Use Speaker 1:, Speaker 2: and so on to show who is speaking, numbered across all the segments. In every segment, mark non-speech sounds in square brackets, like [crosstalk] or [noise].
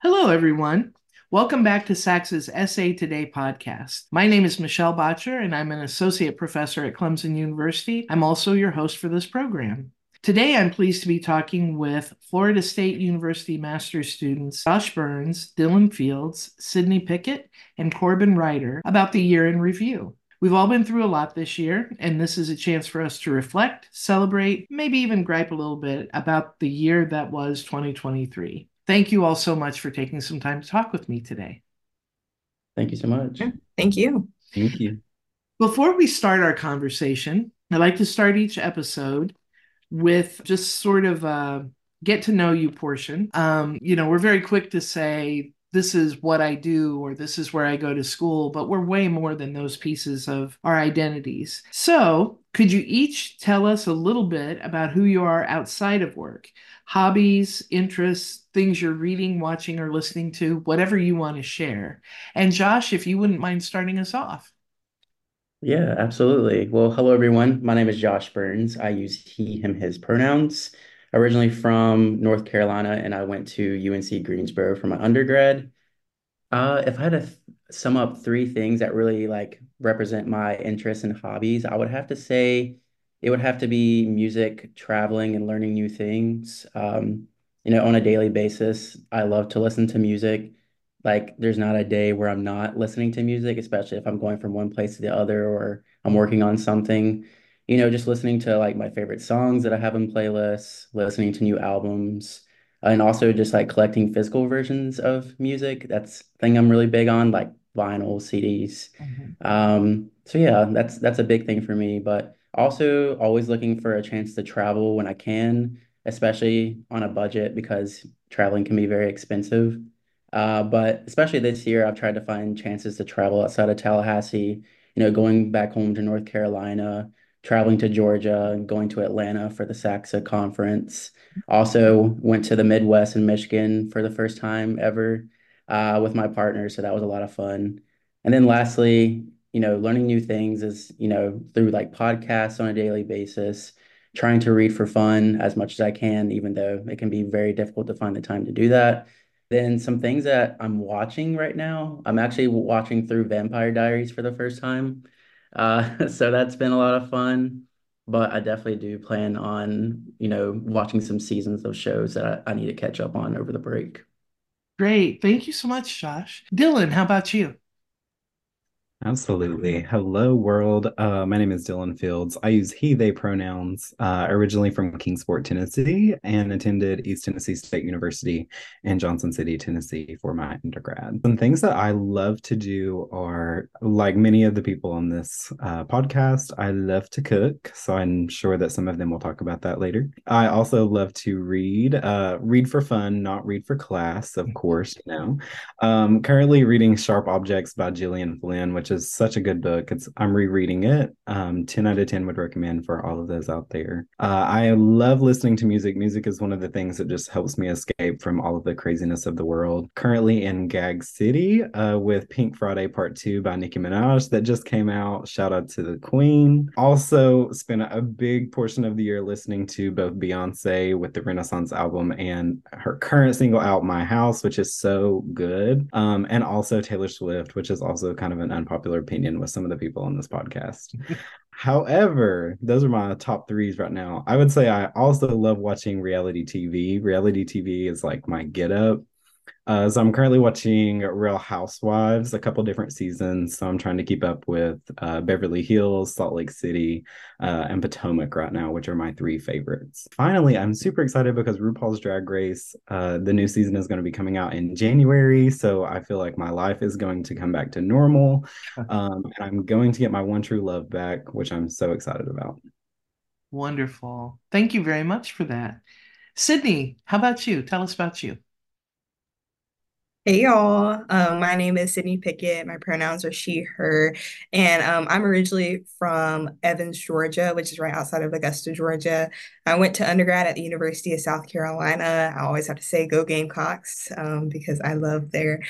Speaker 1: Hello, everyone. Welcome back to SACSA Today podcast. My name is Michelle Boettcher, and I'm an associate professor at Clemson University. I'm also your host for this program. Today, I'm pleased to be talking with Florida State University master's students Josh Burns, Dylan Fields, Sydney Pickett, and Corbin Ryder about the year in review. We've all been through a lot this year, and this is a chance for us to reflect, celebrate, maybe even gripe a little bit about the year that was 2023. Thank you all so much for taking some time to talk with me today.
Speaker 2: Thank you so much.
Speaker 3: Thank you.
Speaker 4: Thank you.
Speaker 1: Before we start our conversation, I like to start each episode with just sort of a get to know you portion. Um, you know, we're very quick to say this is what I do or this is where I go to school, but we're way more than those pieces of our identities. So, could you each tell us a little bit about who you are outside of work? Hobbies, interests, things you're reading, watching, or listening to, whatever you want to share. And Josh, if you wouldn't mind starting us off.
Speaker 2: Yeah, absolutely. Well, hello everyone. My name is Josh Burns. I use he, him, his pronouns originally from North Carolina, and I went to UNC Greensboro for my undergrad. Uh, if I had to th- sum up three things that really like represent my interests and hobbies, I would have to say it would have to be music, traveling, and learning new things. Um, you know, on a daily basis, I love to listen to music. Like, there's not a day where I'm not listening to music, especially if I'm going from one place to the other or I'm working on something you know, just listening to like my favorite songs that I have in playlists, listening to new albums, and also just like collecting physical versions of music. That's thing I'm really big on, like vinyl, CDs. Mm-hmm. Um, so yeah, that's that's a big thing for me. But also always looking for a chance to travel when I can, especially on a budget because traveling can be very expensive. Uh, but especially this year, I've tried to find chances to travel outside of Tallahassee. You know, going back home to North Carolina traveling to Georgia and going to Atlanta for the SACSA conference. Also went to the Midwest and Michigan for the first time ever uh, with my partner, so that was a lot of fun. And then lastly, you know, learning new things is, you know, through like podcasts on a daily basis, trying to read for fun as much as I can, even though it can be very difficult to find the time to do that. Then some things that I'm watching right now, I'm actually watching through Vampire Diaries for the first time. Uh, [laughs] so that's been a lot of fun. But I definitely do plan on, you know, watching some seasons of shows that I, I need to catch up on over the break.
Speaker 1: Great. Thank you so much, Josh. Dylan, how about you?
Speaker 4: Absolutely. Hello, world. Uh, my name is Dylan Fields. I use he, they pronouns, uh, originally from Kingsport, Tennessee, and attended East Tennessee State University in Johnson City, Tennessee for my undergrad. Some things that I love to do are, like many of the people on this uh, podcast, I love to cook. So I'm sure that some of them will talk about that later. I also love to read, uh, read for fun, not read for class, of course, you know. Um, currently reading Sharp Objects by Gillian Flynn, which which is such a good book. It's I'm rereading it. Um, 10 out of 10 would recommend for all of those out there. Uh, I love listening to music. Music is one of the things that just helps me escape from all of the craziness of the world. Currently in Gag City uh, with Pink Friday Part 2 by Nicki Minaj that just came out. Shout out to the Queen. Also spent a big portion of the year listening to both Beyonce with the Renaissance album and her current single out, My House, which is so good. Um, and also Taylor Swift, which is also kind of an unpopular unpopular opinion with some of the people on this podcast. However, those are my top threes right now. I would say I also love watching reality TV. Reality TV is like my get up. Uh, so I'm currently watching Real Housewives, a couple different seasons. So I'm trying to keep up with uh, Beverly Hills, Salt Lake City, uh, and Potomac right now, which are my three favorites. Finally, I'm super excited because RuPaul's Drag Race, uh, the new season is going to be coming out in January. So I feel like my life is going to come back to normal, [laughs] um, and I'm going to get my one true love back, which I'm so excited about.
Speaker 1: Wonderful. Thank you very much for that. Sydney, how about you? Tell us about you.
Speaker 3: Hey y'all, um, my name is Sydney Pickett. My pronouns are she, her, and um, I'm originally from Evans, Georgia, which is right outside of Augusta, Georgia. I went to undergrad at the University of South Carolina. I always have to say go Gamecocks um, because I love there.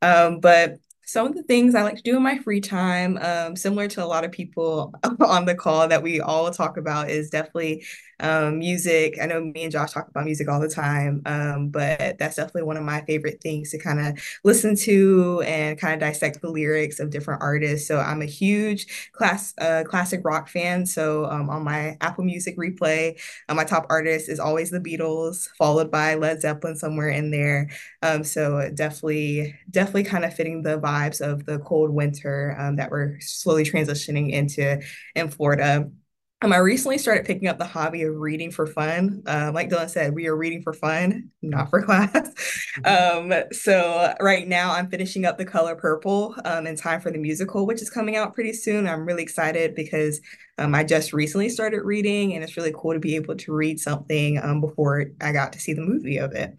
Speaker 3: Um, but some of the things I like to do in my free time, um, similar to a lot of people [laughs] on the call that we all talk about, is definitely um, music. I know me and Josh talk about music all the time, um, but that's definitely one of my favorite things to kind of listen to and kind of dissect the lyrics of different artists. So I'm a huge class uh, classic rock fan. So um, on my Apple Music replay, uh, my top artist is always the Beatles, followed by Led Zeppelin somewhere in there. Um, so definitely, definitely kind of fitting the vibes of the cold winter um, that we're slowly transitioning into in Florida. Um, I recently started picking up the hobby of reading for fun. Uh, like Dylan said, we are reading for fun, not for [laughs] class. Mm-hmm. Um, so right now I'm finishing up The Color Purple um, in time for the musical, which is coming out pretty soon. I'm really excited because um, I just recently started reading, and it's really cool to be able to read something um, before I got to see the movie of it.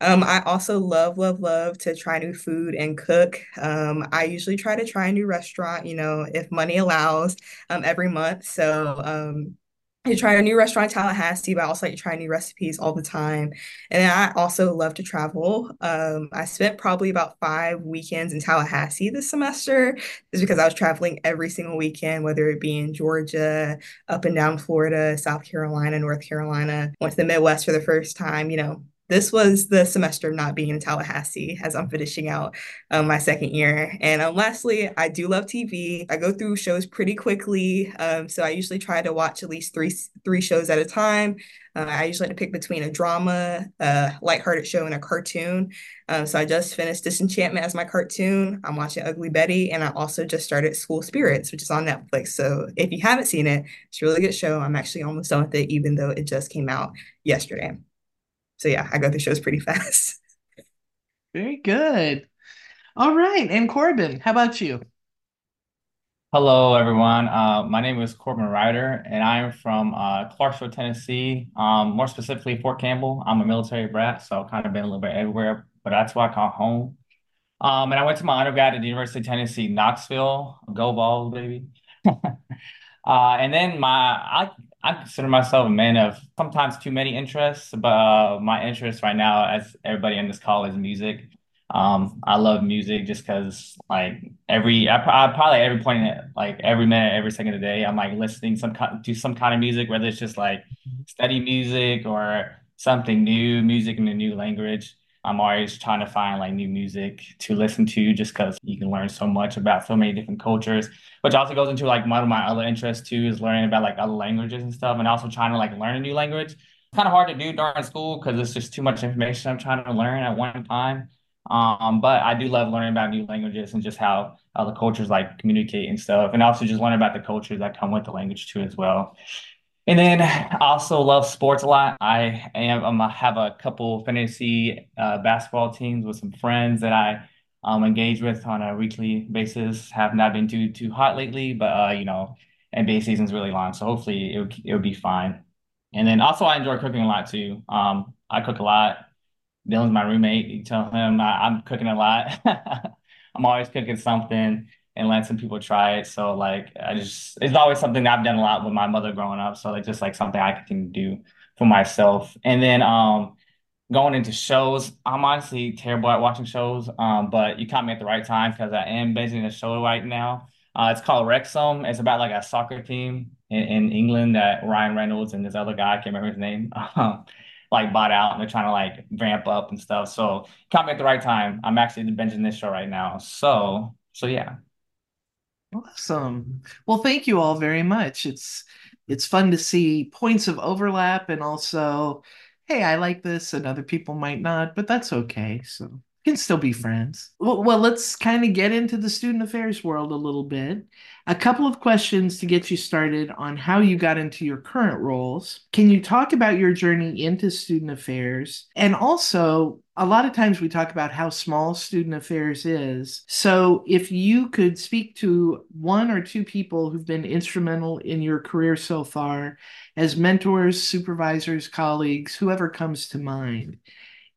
Speaker 3: Um, I also love, love, love to try new food and cook. Um, I usually try to try a new restaurant, you know, if money allows, um, every month. So, um, I try a new restaurant in Tallahassee, but I also like to try new recipes all the time. And I also love to travel. Um, I spent probably about five weekends in Tallahassee this semester, just because I was traveling every single weekend, whether it be in Georgia, up and down Florida, South Carolina, North Carolina. Went to the Midwest for the first time, you know, this was the semester of not being in Tallahassee as I'm finishing out um, my second year. And um, lastly, I do love TV. I go through shows pretty quickly, um, so I usually try to watch at least three three shows at a time. Uh, I usually like to pick between a drama, a lighthearted show, and a cartoon. Um, so I just finished Disenchantment as my cartoon. I'm watching Ugly Betty, and I also just started School Spirits, which is on Netflix. So if you haven't seen it, it's a really good show. I'm actually almost done with it, even though it just came out yesterday so yeah, I go through shows pretty [laughs] fast.
Speaker 1: Very good. All right. And Corbin, how about you?
Speaker 5: Hello, everyone. Uh, my name is Corbin Ryder, and I'm from uh, Clarksville, Tennessee. Um, more specifically, Fort Campbell. I'm a military brat, so I've kind of been a little bit everywhere, but that's why I call home. Um, and I went to my undergrad at the University of Tennessee, Knoxville. Go Vols, baby. [laughs] uh, and then my I I consider myself a man of sometimes too many interests, but uh, my interest right now, as everybody in this call, is music. Um, I love music just because, like, every I, I probably every point, in like every minute, every second of the day, I'm like listening some to some kind of music, whether it's just like study music or something new, music in a new language. I'm always trying to find like new music to listen to just because you can learn so much about so many different cultures, which also goes into like one of my other interests too is learning about like other languages and stuff and also trying to like learn a new language. It's kind of hard to do during school because it's just too much information I'm trying to learn at one time. Um, but I do love learning about new languages and just how other cultures like communicate and stuff, and also just learn about the cultures that come with the language too as well. And then I also love sports a lot. I am um, I have a couple fantasy uh, basketball teams with some friends that I um, engage with on a weekly basis. Have not been too too hot lately, but uh, you know, NBA season's really long, so hopefully it it will be fine. And then also I enjoy cooking a lot too. Um, I cook a lot. Dylan's my roommate. You tell him I, I'm cooking a lot. [laughs] I'm always cooking something and let some people try it. So like I just it's always something I've done a lot with my mother growing up. So like just like something I can do for myself. And then um going into shows, I'm honestly terrible at watching shows. Um, but you caught me at the right time because I am basing a show right now. Uh, it's called Wrexham. It's about like a soccer team in, in England that Ryan Reynolds and this other guy, I can't remember his name, [laughs] like bought out and they're trying to like ramp up and stuff. So caught me at the right time. I'm actually binging this show right now. So so yeah.
Speaker 1: Awesome. Well, thank you all very much. It's it's fun to see points of overlap and also, hey, I like this and other people might not, but that's okay. So can still be friends. Well, well let's kind of get into the student affairs world a little bit. A couple of questions to get you started on how you got into your current roles. Can you talk about your journey into student affairs? And also, a lot of times we talk about how small student affairs is. So, if you could speak to one or two people who've been instrumental in your career so far as mentors, supervisors, colleagues, whoever comes to mind,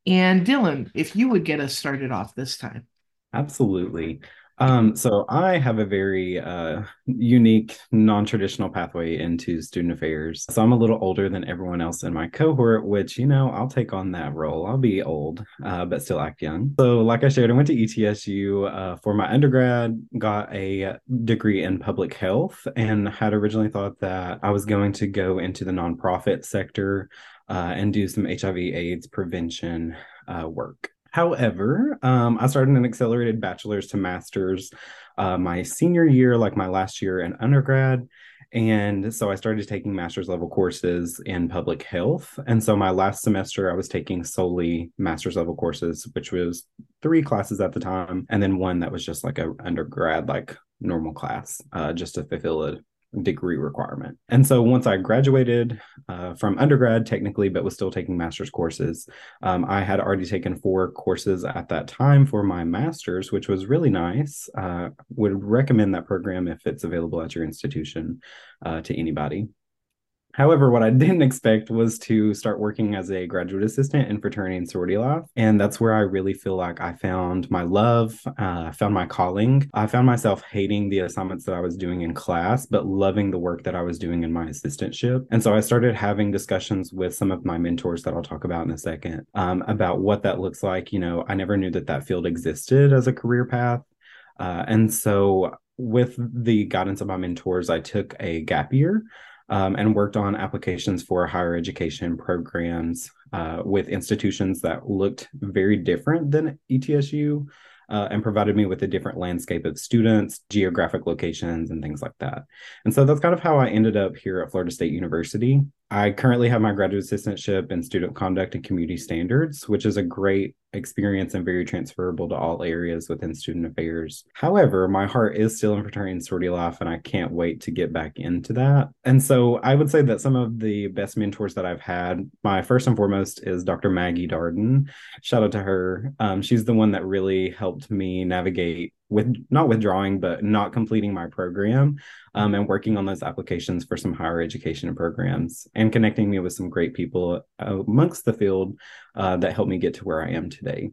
Speaker 1: and Dylan, if you would get us started off this time.
Speaker 4: Absolutely. Um, so I have a very uh, unique, non-traditional pathway into student affairs. So I'm a little older than everyone else in my cohort, which you know I'll take on that role. I'll be old, uh, but still act young. So, like I shared, I went to ETSU uh, for my undergrad, got a degree in public health, and had originally thought that I was going to go into the nonprofit sector uh, and do some HIV/AIDS prevention uh, work. However, um, I started an accelerated bachelor's to master's uh, my senior year, like my last year in undergrad. And so I started taking master's level courses in public health. And so my last semester, I was taking solely master's level courses, which was three classes at the time, and then one that was just like a undergrad, like normal class, uh, just to fulfill a degree requirement. And so once I graduated uh, from undergrad, technically, but was still taking master's courses, um, I had already taken four courses at that time for my master's, which was really nice. Uh, would recommend that program if it's available at your institution uh, to anybody. However, what I [laughs] didn't expect was to start working as a graduate assistant in fraternity and sorority life. And that's where I really feel like I found my love, uh, found my calling. I found myself hating the assignments that I was doing in class, but loving the work that I was doing in my assistantship. And so I started having discussions with some of my mentors that I'll talk about in a second um, about what that looks like. You know, I never knew that that field existed as a career path. Uh, and so with the guidance of my mentors, I took a gap year um, and worked on applications for higher education programs uh, with institutions that looked very different than ETSU uh, and provided me with a different landscape of students, geographic locations, and things like that. And so that's kind of how I ended up here at Florida State University. I currently have my graduate assistantship in student conduct and community standards, which is a great experience and very transferable to all areas within student affairs. However, my heart is still in fraternity and sorority life, and I can't wait to get back into that. And so I would say that some of the best mentors that I've had, my first and foremost is Dr. Maggie Darden. Shout out to her. Um, she's the one that really helped me navigate with not withdrawing but not completing my program um, and working on those applications for some higher education programs and connecting me with some great people amongst the field uh, that helped me get to where i am today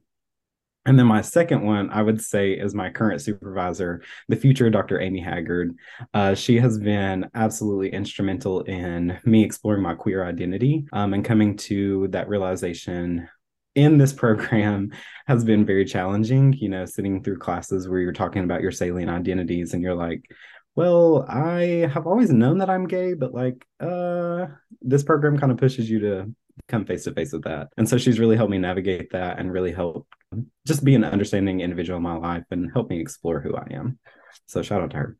Speaker 4: and then my second one, I would say, is my current supervisor, the future Dr. Amy Haggard. Uh, she has been absolutely instrumental in me exploring my queer identity um, and coming to that realization in this program [laughs] has been very challenging, you know, sitting through classes where you're talking about your salient identities and you're like, well, I have always known that I'm gay, but like, uh, this program kind of pushes you to come face to face with that. And so she's really helped me navigate that and really help just be an understanding individual in my life and help me explore who I am. So shout out to her.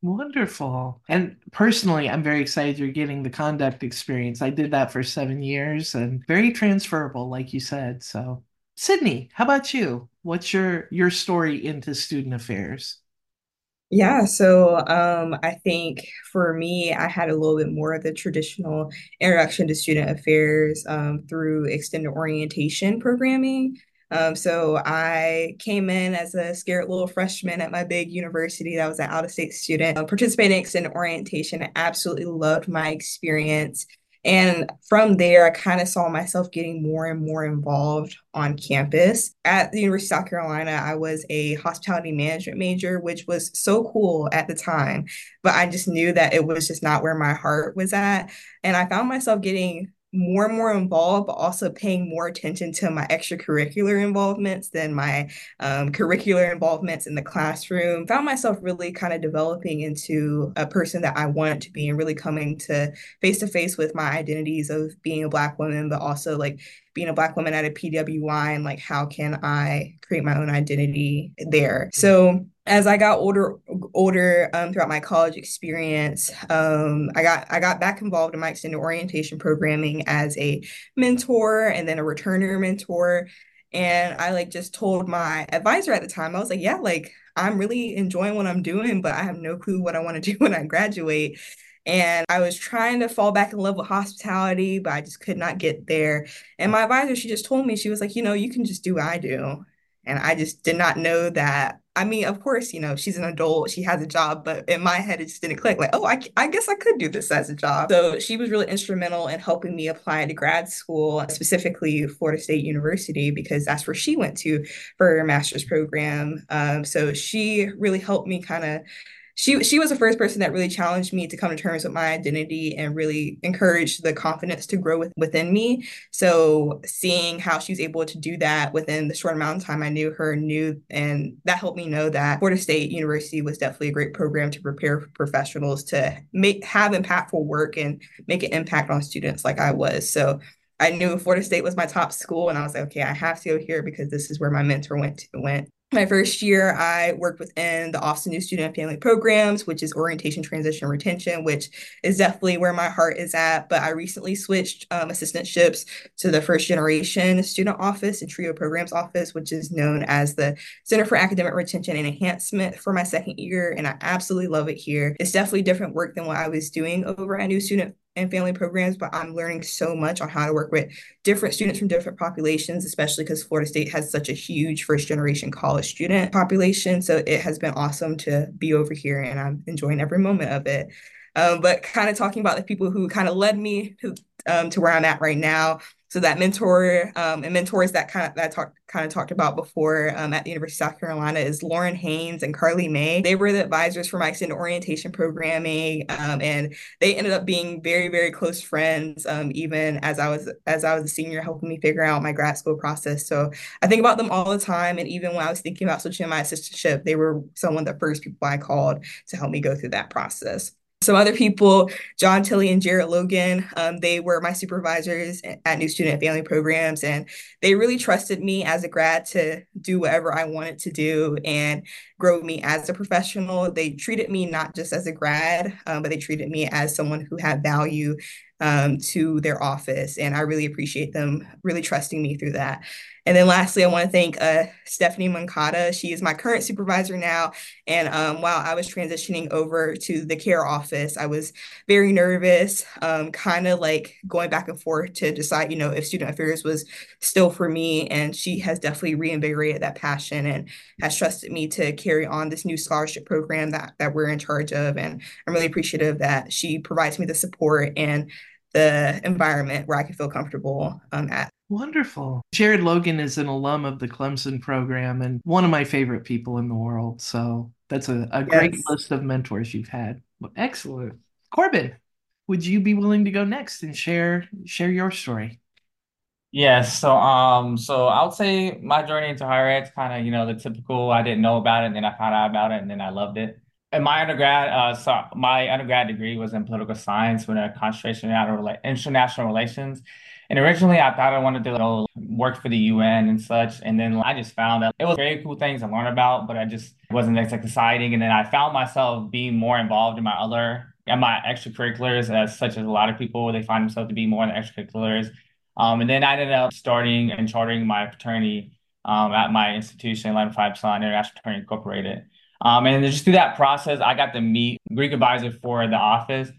Speaker 1: Wonderful. And personally, I'm very excited you're getting the conduct experience. I did that for seven years and very transferable, like you said. So, Sydney, how about you? What's your your story into student affairs?
Speaker 3: Yeah, so um, I think for me, I had a little bit more of the traditional introduction to student affairs um, through extended orientation programming. Um, so I came in as a scared little freshman at my big university. That was an out of state student, uh, participating in extended orientation. I absolutely loved my experience. And from there, I kind of saw myself getting more and more involved on campus. At the University of South Carolina, I was a hospitality management major, which was so cool at the time. But I just knew that it was just not where my heart was at. And I found myself getting more and more involved, but also paying more attention to my extracurricular involvements than my um, curricular involvements in the classroom. Found myself really kind of developing into a person that I wanted to be and really coming to face to face with my identities of being a Black woman, but also like being a Black woman at a PWI and like how can I create my own identity there. So as I got older, older um, throughout my college experience, um, I got I got back involved in my extended orientation programming as a mentor and then a returner mentor. And I like just told my advisor at the time, I was like, yeah, like I'm really enjoying what I'm doing, but I have no clue what I want to do [laughs] when I graduate. And I was trying to fall back in love with hospitality, but I just could not get there. And my advisor, she just told me, she was like, you know, you can just do what I do. And I just did not know that I mean, of course, you know, she's an adult, she has a job, but in my head, it just didn't click. Like, oh, I, I guess I could do this as a job. So she was really instrumental in helping me apply to grad school, specifically Florida State University, because that's where she went to for her master's program. Um, so she really helped me kind of she she was the first person that really challenged me to come to terms with my identity and really encouraged the confidence to grow with, within me. So seeing how she was able to do that within the short amount of time I knew her, knew and that helped me know that Florida State University was definitely a great program to prepare professionals to make have impactful work and make an impact on students like I was. So I knew Florida State was my top school, and I was like, okay, I have to go here because this is where my mentor went to, went my first year, I worked within the Office of New Student and Family Programs, which is orientation, transition, retention, which is definitely where my heart is at. But I recently switched um, assistantships to the first generation student office and TRIO programs office, which is known as the Center for Academic Retention and Enhancement for my second year. And I absolutely love it here. It's definitely different work than what I was doing over at New Student and family programs, but I'm learning so much on how to work with different students from different populations, especially because Florida State has such a huge first generation college student population. So it has been awesome to be over here and I'm enjoying every moment of it. Um, but kind of talking about the people who kind of led me to, um, to where I'm at right now. So that mentor um, and mentors that kind of that talked kind of talked about before um, at the University of South Carolina is Lauren Haynes and Carly May. They were the advisors for my extended orientation programming, um, and they ended up being very very close friends. Um, even as I was as I was a senior, helping me figure out my grad school process. So I think about them all the time, and even when I was thinking about switching my assistantship, they were some of the first people I called to help me go through that process. Some other people, John Tilley and Jared Logan, um, they were my supervisors at New Student Family Programs, and they really trusted me as a grad to do whatever I wanted to do and grow me as a professional. They treated me not just as a grad, um, but they treated me as someone who had value um, to their office. And I really appreciate them really trusting me through that. And then lastly, I want to thank uh, Stephanie Mancata. She is my current supervisor now. And um, while I was transitioning over to the care office, I was very nervous, um, kind of like going back and forth to decide, you know, if student affairs was still for me. And she has definitely reinvigorated that passion and has trusted me to carry on this new scholarship program that, that we're in charge of. And I'm really appreciative that she provides me the support and the environment where I can feel comfortable um, at.
Speaker 1: Wonderful. Jared Logan is an alum of the Clemson program and one of my favorite people in the world. So that's a, a great list of mentors you've had. Well, Excellent. Corbin, would you be willing to go next and share share your story?
Speaker 5: Yes, so um, so I would say my journey into higher ed is kind of, you know, the typical I didn't know about it, and then I found out about it, and then I loved it. And my undergrad, uh, so my undergrad degree was in political science with a concentration in international relations. And originally, I thought I wanted to know, work for the UN and such. And then I just found that it was very cool things to learn about, but I just wasn't as exciting. And then I found myself being more involved in my other and my extracurriculars, as such as a lot of people, they find themselves to be more in the extracurriculars. Um, and then I ended up starting and chartering my fraternity um, at my institution, 11 Phi Epsilon International Fraternity Incorporated. Um, and just through that process, I got to meet Greek advisor for the office.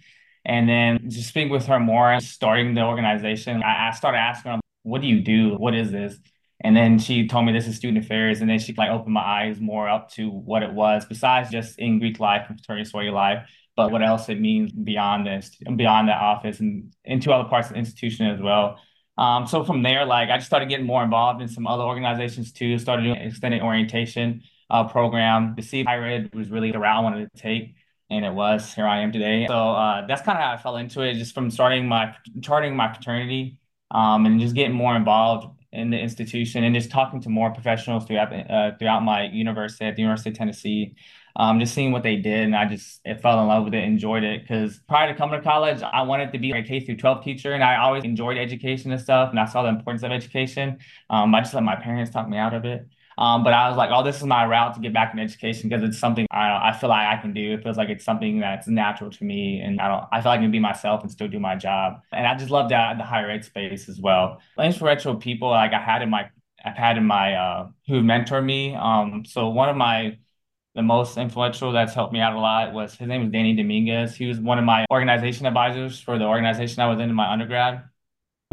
Speaker 5: And then just speaking with her more, starting the organization, I, I started asking her, what do you do? What is this? And then she told me this is student affairs. And then she like opened my eyes more up to what it was, besides just in Greek life and fraternity sorority life, but what else it means beyond this, beyond the office and into other parts of the institution as well. Um, so from there, like I just started getting more involved in some other organizations too, started doing extended orientation uh, program to see higher ed was really the route I wanted to take and it was. Here I am today. So uh, that's kind of how I fell into it, just from starting my charting my fraternity, um, and just getting more involved in the institution and just talking to more professionals throughout uh, throughout my university at the University of Tennessee. Um, just seeing what they did, and I just I fell in love with it, enjoyed it. Because prior to coming to college, I wanted to be a K through 12 teacher, and I always enjoyed education and stuff, and I saw the importance of education. Um, I just let my parents talk me out of it. Um, but I was like, oh, this is my route to get back in education because it's something I, I feel like I can do. It feels like it's something that's natural to me, and I don't. I feel like I can be myself and still do my job. And I just love that the higher ed space as well. Influential people like I had in my I've had in my uh, who mentor me. Um, so one of my the most influential that's helped me out a lot was his name is Danny Dominguez. He was one of my organization advisors for the organization I was in in my undergrad.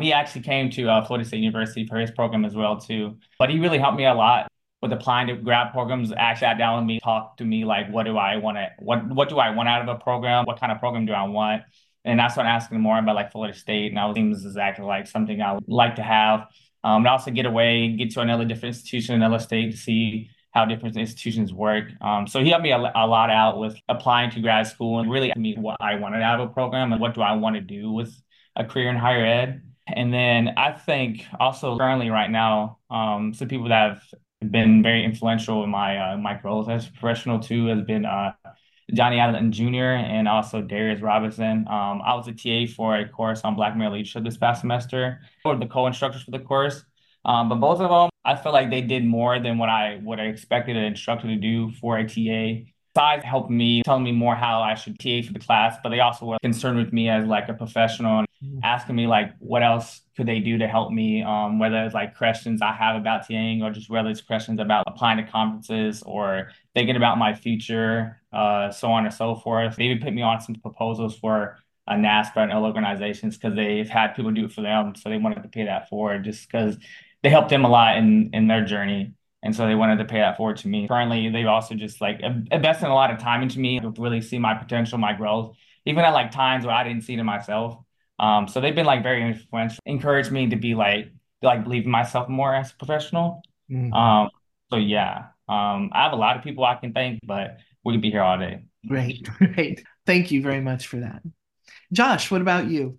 Speaker 5: He actually came to uh, Florida State University for his program as well too. But he really helped me a lot with applying to grad programs actually sat down with me, talked to me like, what do I want to, what what do I want out of a program? What kind of program do I want? And I started asking more about like Florida State, and I seems exactly like something I would like to have. Um, and also get away, get to another different institution, another state to see how different institutions work. Um, so he helped me a, a, lot out with applying to grad school and really me what I wanted out of a program and what do I want to do with a career in higher ed. And then I think also currently right now, um, some people that have been very influential in my uh, my growth as a professional too has been uh, Johnny Allen Jr. and also Darius Robinson. Um, I was a TA for a course on Black male leadership this past semester, or the co-instructors for the course. Um, but both of them, I felt like they did more than what I would have expected an instructor to do for a TA. Besides helping me, telling me more how I should TA for the class, but they also were concerned with me as like a professional. Asking me like what else could they do to help me, um, whether it's like questions I have about TAing or just whether it's questions about applying to conferences or thinking about my future, uh, so on and so forth. Even put me on some proposals for a NASPA and other organizations because they've had people do it for them, so they wanted to pay that forward just because they helped them a lot in in their journey. And so they wanted to pay that forward to me. Currently, they've also just like invested a lot of time into me to really see my potential, my growth, even at like times where I didn't see it in myself. Um, so they've been like very influential, encouraged me to be like, to, like believe in myself more as a professional. Mm-hmm. Um, so yeah, um, I have a lot of people I can thank, but we could be here all day.
Speaker 1: Great, [laughs] great. Thank you very much for that. Josh, what about you?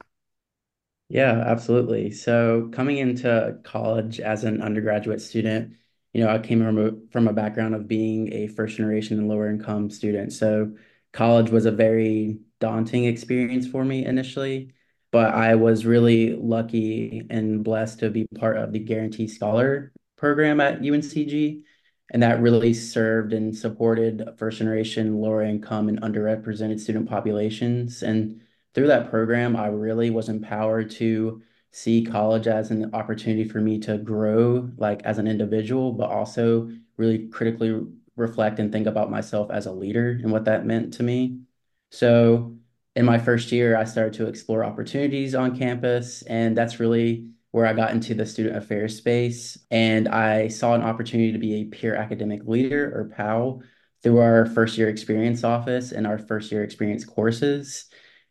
Speaker 2: Yeah, absolutely. So coming into college as an undergraduate student, you know, I came from a, from a background of being a first generation and lower income student. So college was a very daunting experience for me initially, but I was really lucky and blessed to be part of the Guarantee Scholar program at UNCG. And that really served and supported first generation, lower income, and underrepresented student populations. And through that program, I really was empowered to see college as an opportunity for me to grow like as an individual, but also really critically reflect and think about myself as a leader and what that meant to me. So in my first year, I started to explore opportunities on campus, and that's really where I got into the student affairs space. And I saw an opportunity to be a peer academic leader or PAL through our first year experience office and our first year experience courses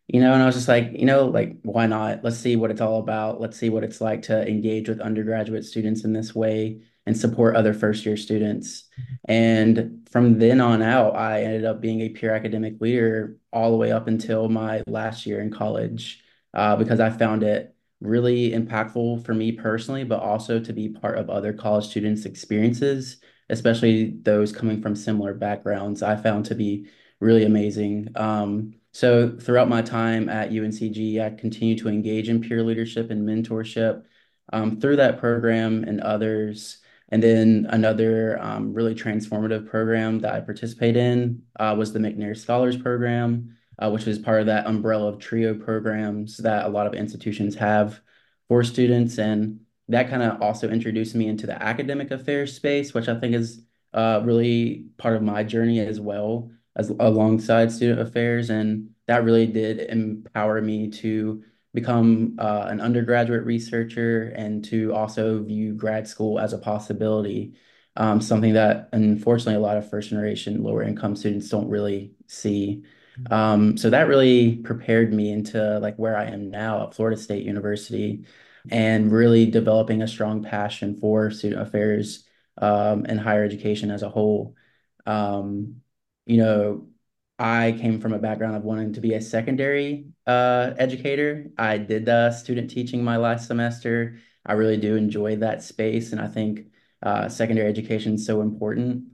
Speaker 2: you know, and I was just like, you know, like, why not? Let's see what it's all about. Let's see what it's like to engage with undergraduate students in this way and support other first year students. Mm-hmm. And from then on out, I ended up being a peer academic leader all the way up until my last year in college uh, because I found it really impactful for me personally, but also to be part of other college students' experiences, especially those coming from similar backgrounds, I found to be really amazing. Um, so throughout my time at UNCG, I continued to engage in peer leadership and mentorship um, through that program and others. And then another um, really transformative program that I participate in uh, was the McNair Scholars Program, uh, which is part of that umbrella of TRIO programs that a lot of institutions have for students. And that kind of also introduced me into the academic affairs space, which I think is uh, really part of my journey as well as alongside student affairs, and that really did empower me to become uh, an undergraduate researcher and to also view grad school as a possibility. Um, something that unfortunately a lot of first generation lower income students don't really see. Um, so that really prepared me into like where I am now at Florida State University and really developing a strong passion for student affairs um, and higher education as a whole. Um, you know, I came from a background of wanting to be a secondary uh, educator. I did uh, student teaching my last semester. I really do enjoy that space, and I think uh, secondary education is so important.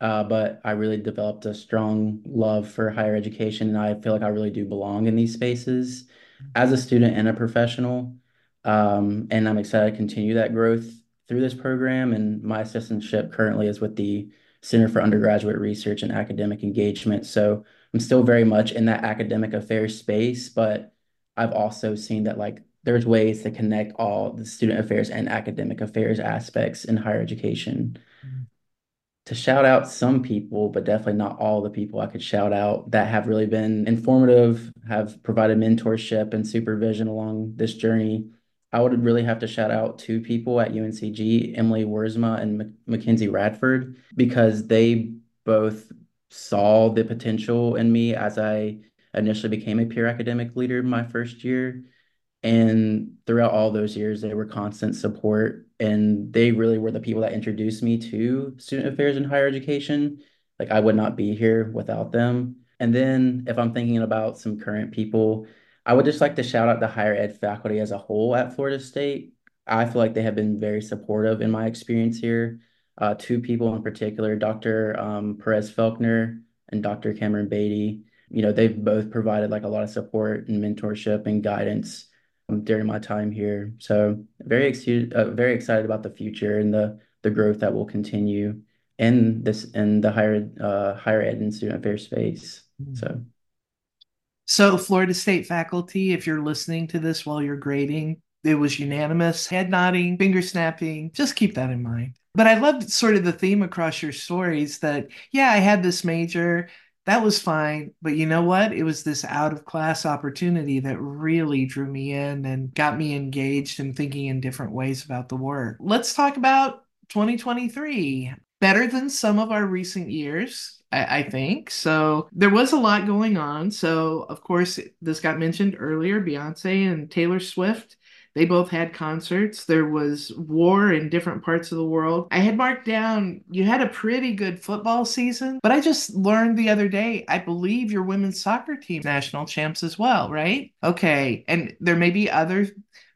Speaker 2: Uh, but I really developed a strong love for higher education, and I feel like I really do belong in these spaces as a student and a professional. Um, and I'm excited to continue that growth through this program. And my assistantship currently is with the Center for Undergraduate Research and Academic Engagement. So I'm still very much in that academic affairs space, but I've also seen that like there's ways to connect all the student affairs and academic affairs aspects in higher education. Mm-hmm. To shout out some people, but definitely not all the people I could shout out that have really been informative, have provided mentorship and supervision along this journey. I would really have to shout out two people at UNCG, Emily Wurzma and Mackenzie Radford, because they both saw the potential in me as I initially became a peer academic leader my first year. And throughout all those years, they were constant support. And they really were the people that introduced me to student affairs in higher education. Like I would not be here without them. And then if I'm thinking about some current people, I would just like to shout out the higher ed faculty as a whole at Florida State. I feel like they have been very supportive in my experience here. Uh, two people in particular, Dr. Um, Perez Felkner and Dr. Cameron Beatty. You know, they've both provided like a lot of support and mentorship and guidance um, during my time here. So very excited, uh, very excited about the future and the the growth that will continue in this in the higher uh, higher ed and student affairs space. Mm-hmm. So.
Speaker 1: So, Florida State faculty, if you're listening to this while you're grading, it was unanimous, head nodding, finger snapping. Just keep that in mind. But I loved sort of the theme across your stories that, yeah, I had this major, that was fine. But you know what? It was this out of class opportunity that really drew me in and got me engaged and thinking in different ways about the work. Let's talk about 2023. Better than some of our recent years. I, I think. So there was a lot going on. So, of course, this got mentioned earlier Beyonce and Taylor Swift. They both had concerts. There was war in different parts of the world. I had marked down you had a pretty good football season, but I just learned the other day, I believe your women's soccer team national champs as well, right? Okay. And there may be other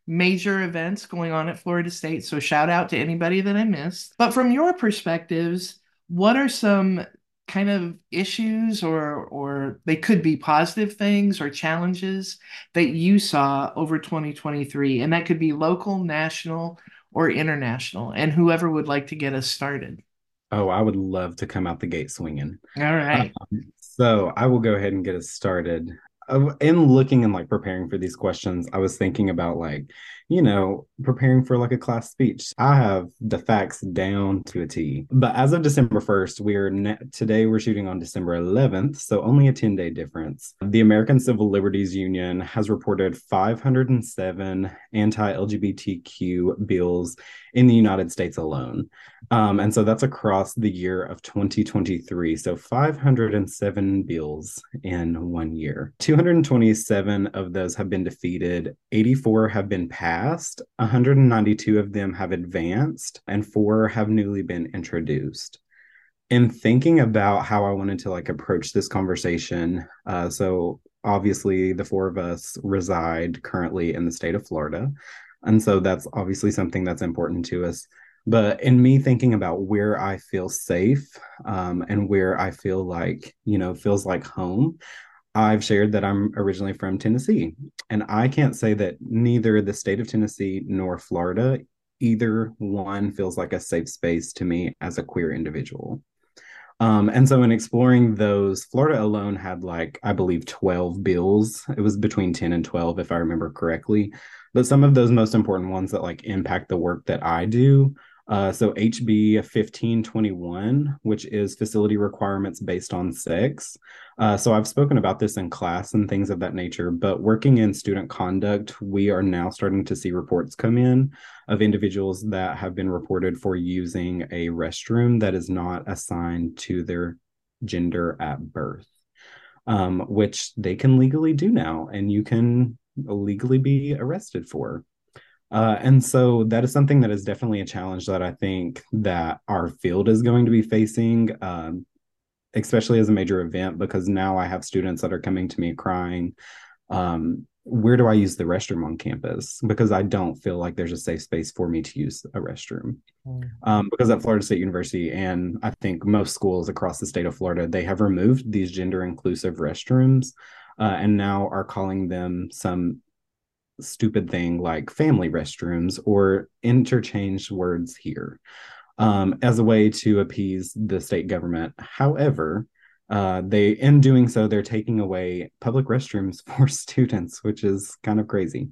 Speaker 1: major events going on at Florida State. So shout out to anybody that I missed. But from your perspectives, what are some kind of issues or or they could be positive things or challenges that you saw over 2023 and that could be local national or international and whoever would like to get us started.
Speaker 4: Oh i would love to come out the gate swinging.
Speaker 1: All right. Um,
Speaker 4: so i will go ahead and get us started. In looking and like preparing for these questions, I was thinking about like, you know, preparing for like a class speech. I have the facts down to a T. But as of December 1st, we're ne- today we're shooting on December 11th, so only a 10 day difference. The American Civil Liberties Union has reported 507 anti LGBTQ bills in the United States alone. Um, and so that's across the year of 2023. So 507 bills in one year. 227 of those have been defeated, 84 have been passed, 192 of them have advanced, and four have newly been introduced. In thinking about how I wanted to like approach this conversation, uh, so obviously the four of us reside currently in the state of Florida. And so that's obviously something that's important to us. But in me thinking about where I feel safe um, and where I feel like, you know, feels like home, I've shared that I'm originally from Tennessee. And I can't say that neither the state of Tennessee nor Florida, either one feels like a safe space to me as a queer individual. Um, and so in exploring those, Florida alone had like, I believe, 12 bills. It was between 10 and 12, if I remember correctly, but some of those most important ones that like impact the work that I do. Uh, so HB 1521, which is facility requirements based on sex. Uh, so I've spoken about this in class and things of that nature, but working in student conduct, we are now starting to see reports come in of individuals that have been reported for using a restroom that is not assigned to their gender at birth. Um, which they can legally do now, and you can legally be arrested for. Uh, and so that is something that is definitely a challenge that I think that our field is going to be facing, um, especially as a major event, because now I have students that are coming to me crying, um, where do I use the restroom on campus? Because I don't feel like there's a safe space for me to use a restroom. Mm. Um, because at Florida State University, and I think most schools across the state of Florida, they have removed these gender inclusive restrooms uh, and now are calling them some stupid thing like family restrooms or interchange words here um, as a way to appease the state government. However, uh, they in doing so they're taking away public restrooms [laughs] for students, which is kind of crazy.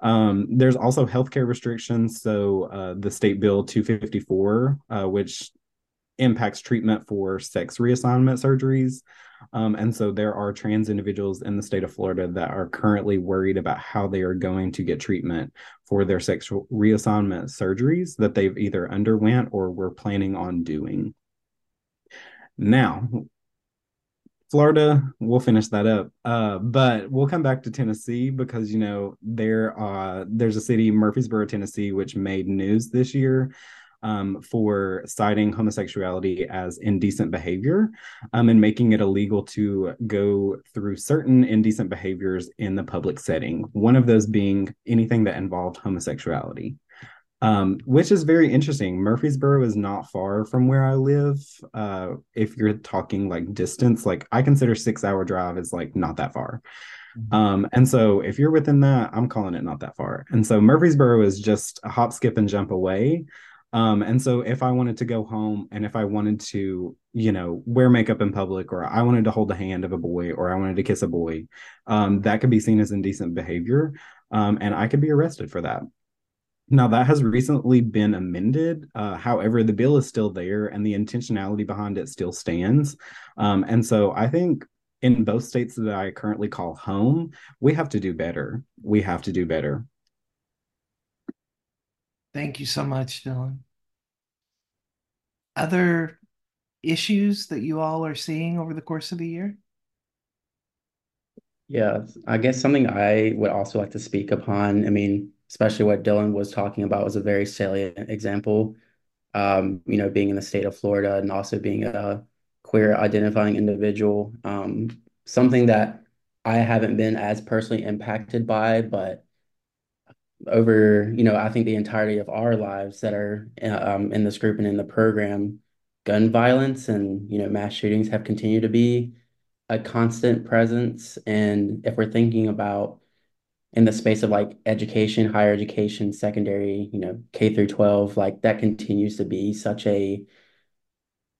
Speaker 4: Um, there's also healthcare restrictions. So uh, the state bill 254, uh, which impacts treatment for sex reassignment surgeries. Um, and so there are trans individuals in the state of Florida that are currently worried about how they are going to get treatment for their sexual reassignment surgeries that they've either underwent or were planning on doing. Now, Florida, we'll finish that up. Uh, but we'll come back to Tennessee because you know there uh there's a city, Murfreesboro, Tennessee, which made news this year um, for citing homosexuality as indecent behavior um, and making it illegal to go through certain indecent behaviors in the public setting. One of those being anything that involved homosexuality um, which is very interesting. Murfreesboro is not far from where I live. Uh, if you're talking like distance, like I consider six hour drive is like not that far. Mm-hmm. Um, and so if you're within that, I'm calling it not that far. And so Murfreesboro is just a hop, skip, and jump away. Um, and so if I wanted to go home and if I wanted to, you know, wear makeup in public or I wanted to hold the hand of a boy or I wanted to kiss a boy, um, that could be seen as indecent behavior. Um, and I could be arrested for that. Now, that has recently been amended. Uh, however, the bill is still there and the intentionality behind it still stands. Um, and so I think in both states that I currently call home, we have to do better. We have to do better.
Speaker 1: Thank you so much, Dylan. Other issues that you all are seeing over the course of the year?
Speaker 2: Yeah, I guess something I would also like to speak upon. I mean, especially what Dylan was talking about was a very salient example. Um, you know, being in the state of Florida and also being a queer identifying individual. Um, something that I haven't been as personally impacted by, but over, you know, I think the entirety of our lives that are um, in this group and in the program, gun violence and, you know, mass shootings have continued to be a constant presence. And if we're thinking about in the space of like education, higher education, secondary, you know, K through 12, like that continues to be such a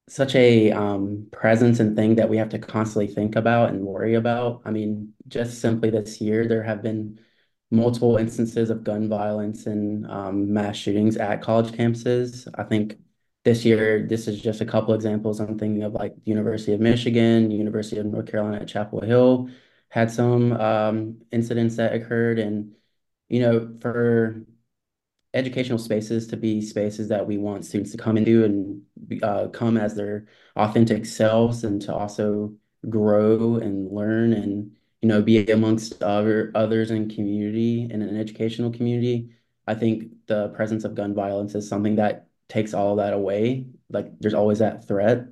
Speaker 2: such a um, presence and thing that we have to constantly think about and worry about. I mean, just simply this year, there have been multiple instances of gun violence and um, mass shootings at college campuses. I think this year, this is just a couple examples. I'm thinking of like University of Michigan, University of North Carolina at Chapel Hill, had some um, incidents that occurred. And, you know, for educational spaces to be spaces that we want students to come into and uh, come as their authentic selves and to also grow and learn and, you know, be amongst other others in community in an educational community. I think the presence of gun violence is something that takes all that away. Like there's always that threat.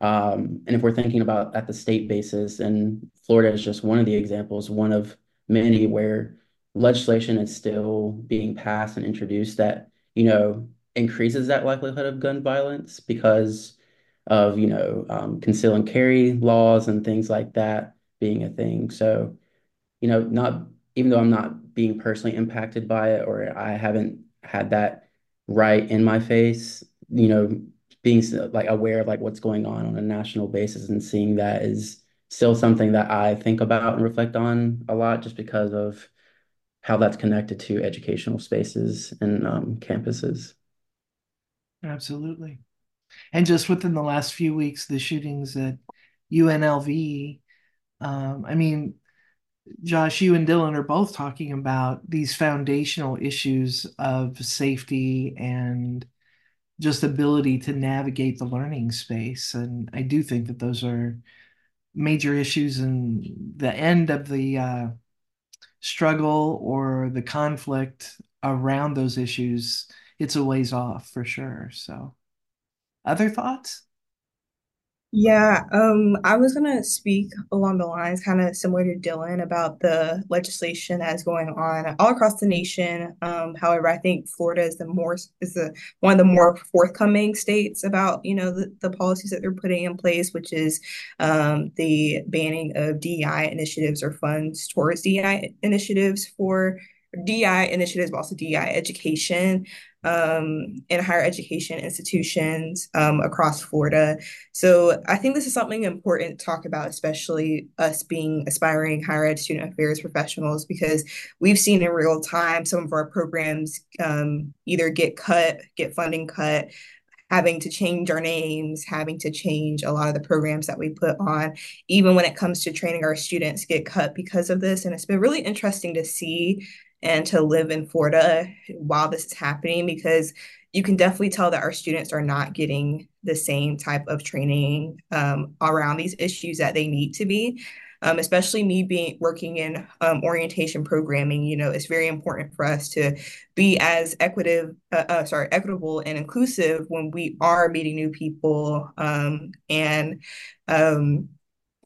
Speaker 2: Um, and if we're thinking about at the state basis, and Florida is just one of the examples, one of many where legislation is still being passed and introduced that, you know, increases that likelihood of gun violence because of, you know, um, conceal and carry laws and things like that being a thing. So, you know, not even though I'm not being personally impacted by it or I haven't had that right in my face, you know, being like aware of like what's going on on a national basis and seeing that is still something that I think about and reflect on a lot just because of how that's connected to educational spaces and um, campuses.
Speaker 1: Absolutely. And just within the last few weeks, the shootings at UNLV, um, I mean, Josh, you and Dylan are both talking about these foundational issues of safety and just ability to navigate the learning space. And I do think that those are major issues and the end of the uh, struggle or the conflict around those issues, it's a ways off for sure. So, other thoughts?
Speaker 3: Yeah, um, I was gonna speak along the lines kind of similar to Dylan about the legislation that's going on all across the nation. Um, however, I think Florida is the more is the one of the more forthcoming states about, you know, the, the policies that they're putting in place, which is um, the banning of DEI initiatives or funds towards DEI initiatives for DEI initiatives, but also DEI education um, in higher education institutions um, across Florida. So I think this is something important to talk about, especially us being aspiring higher ed student affairs professionals, because we've seen in real time some of our programs um, either get cut, get funding cut, having to change our names, having to change a lot of the programs that we put on, even when it comes to training our students get cut because of this. And it's been really interesting to see and to live in Florida while this is happening because you can definitely tell that our students are not getting the same type of training um, around these issues that they need to be. Um, especially me being working in um, orientation programming, you know, it's very important for us to be as equitable, uh, uh, sorry, equitable and inclusive when we are meeting new people um, and um,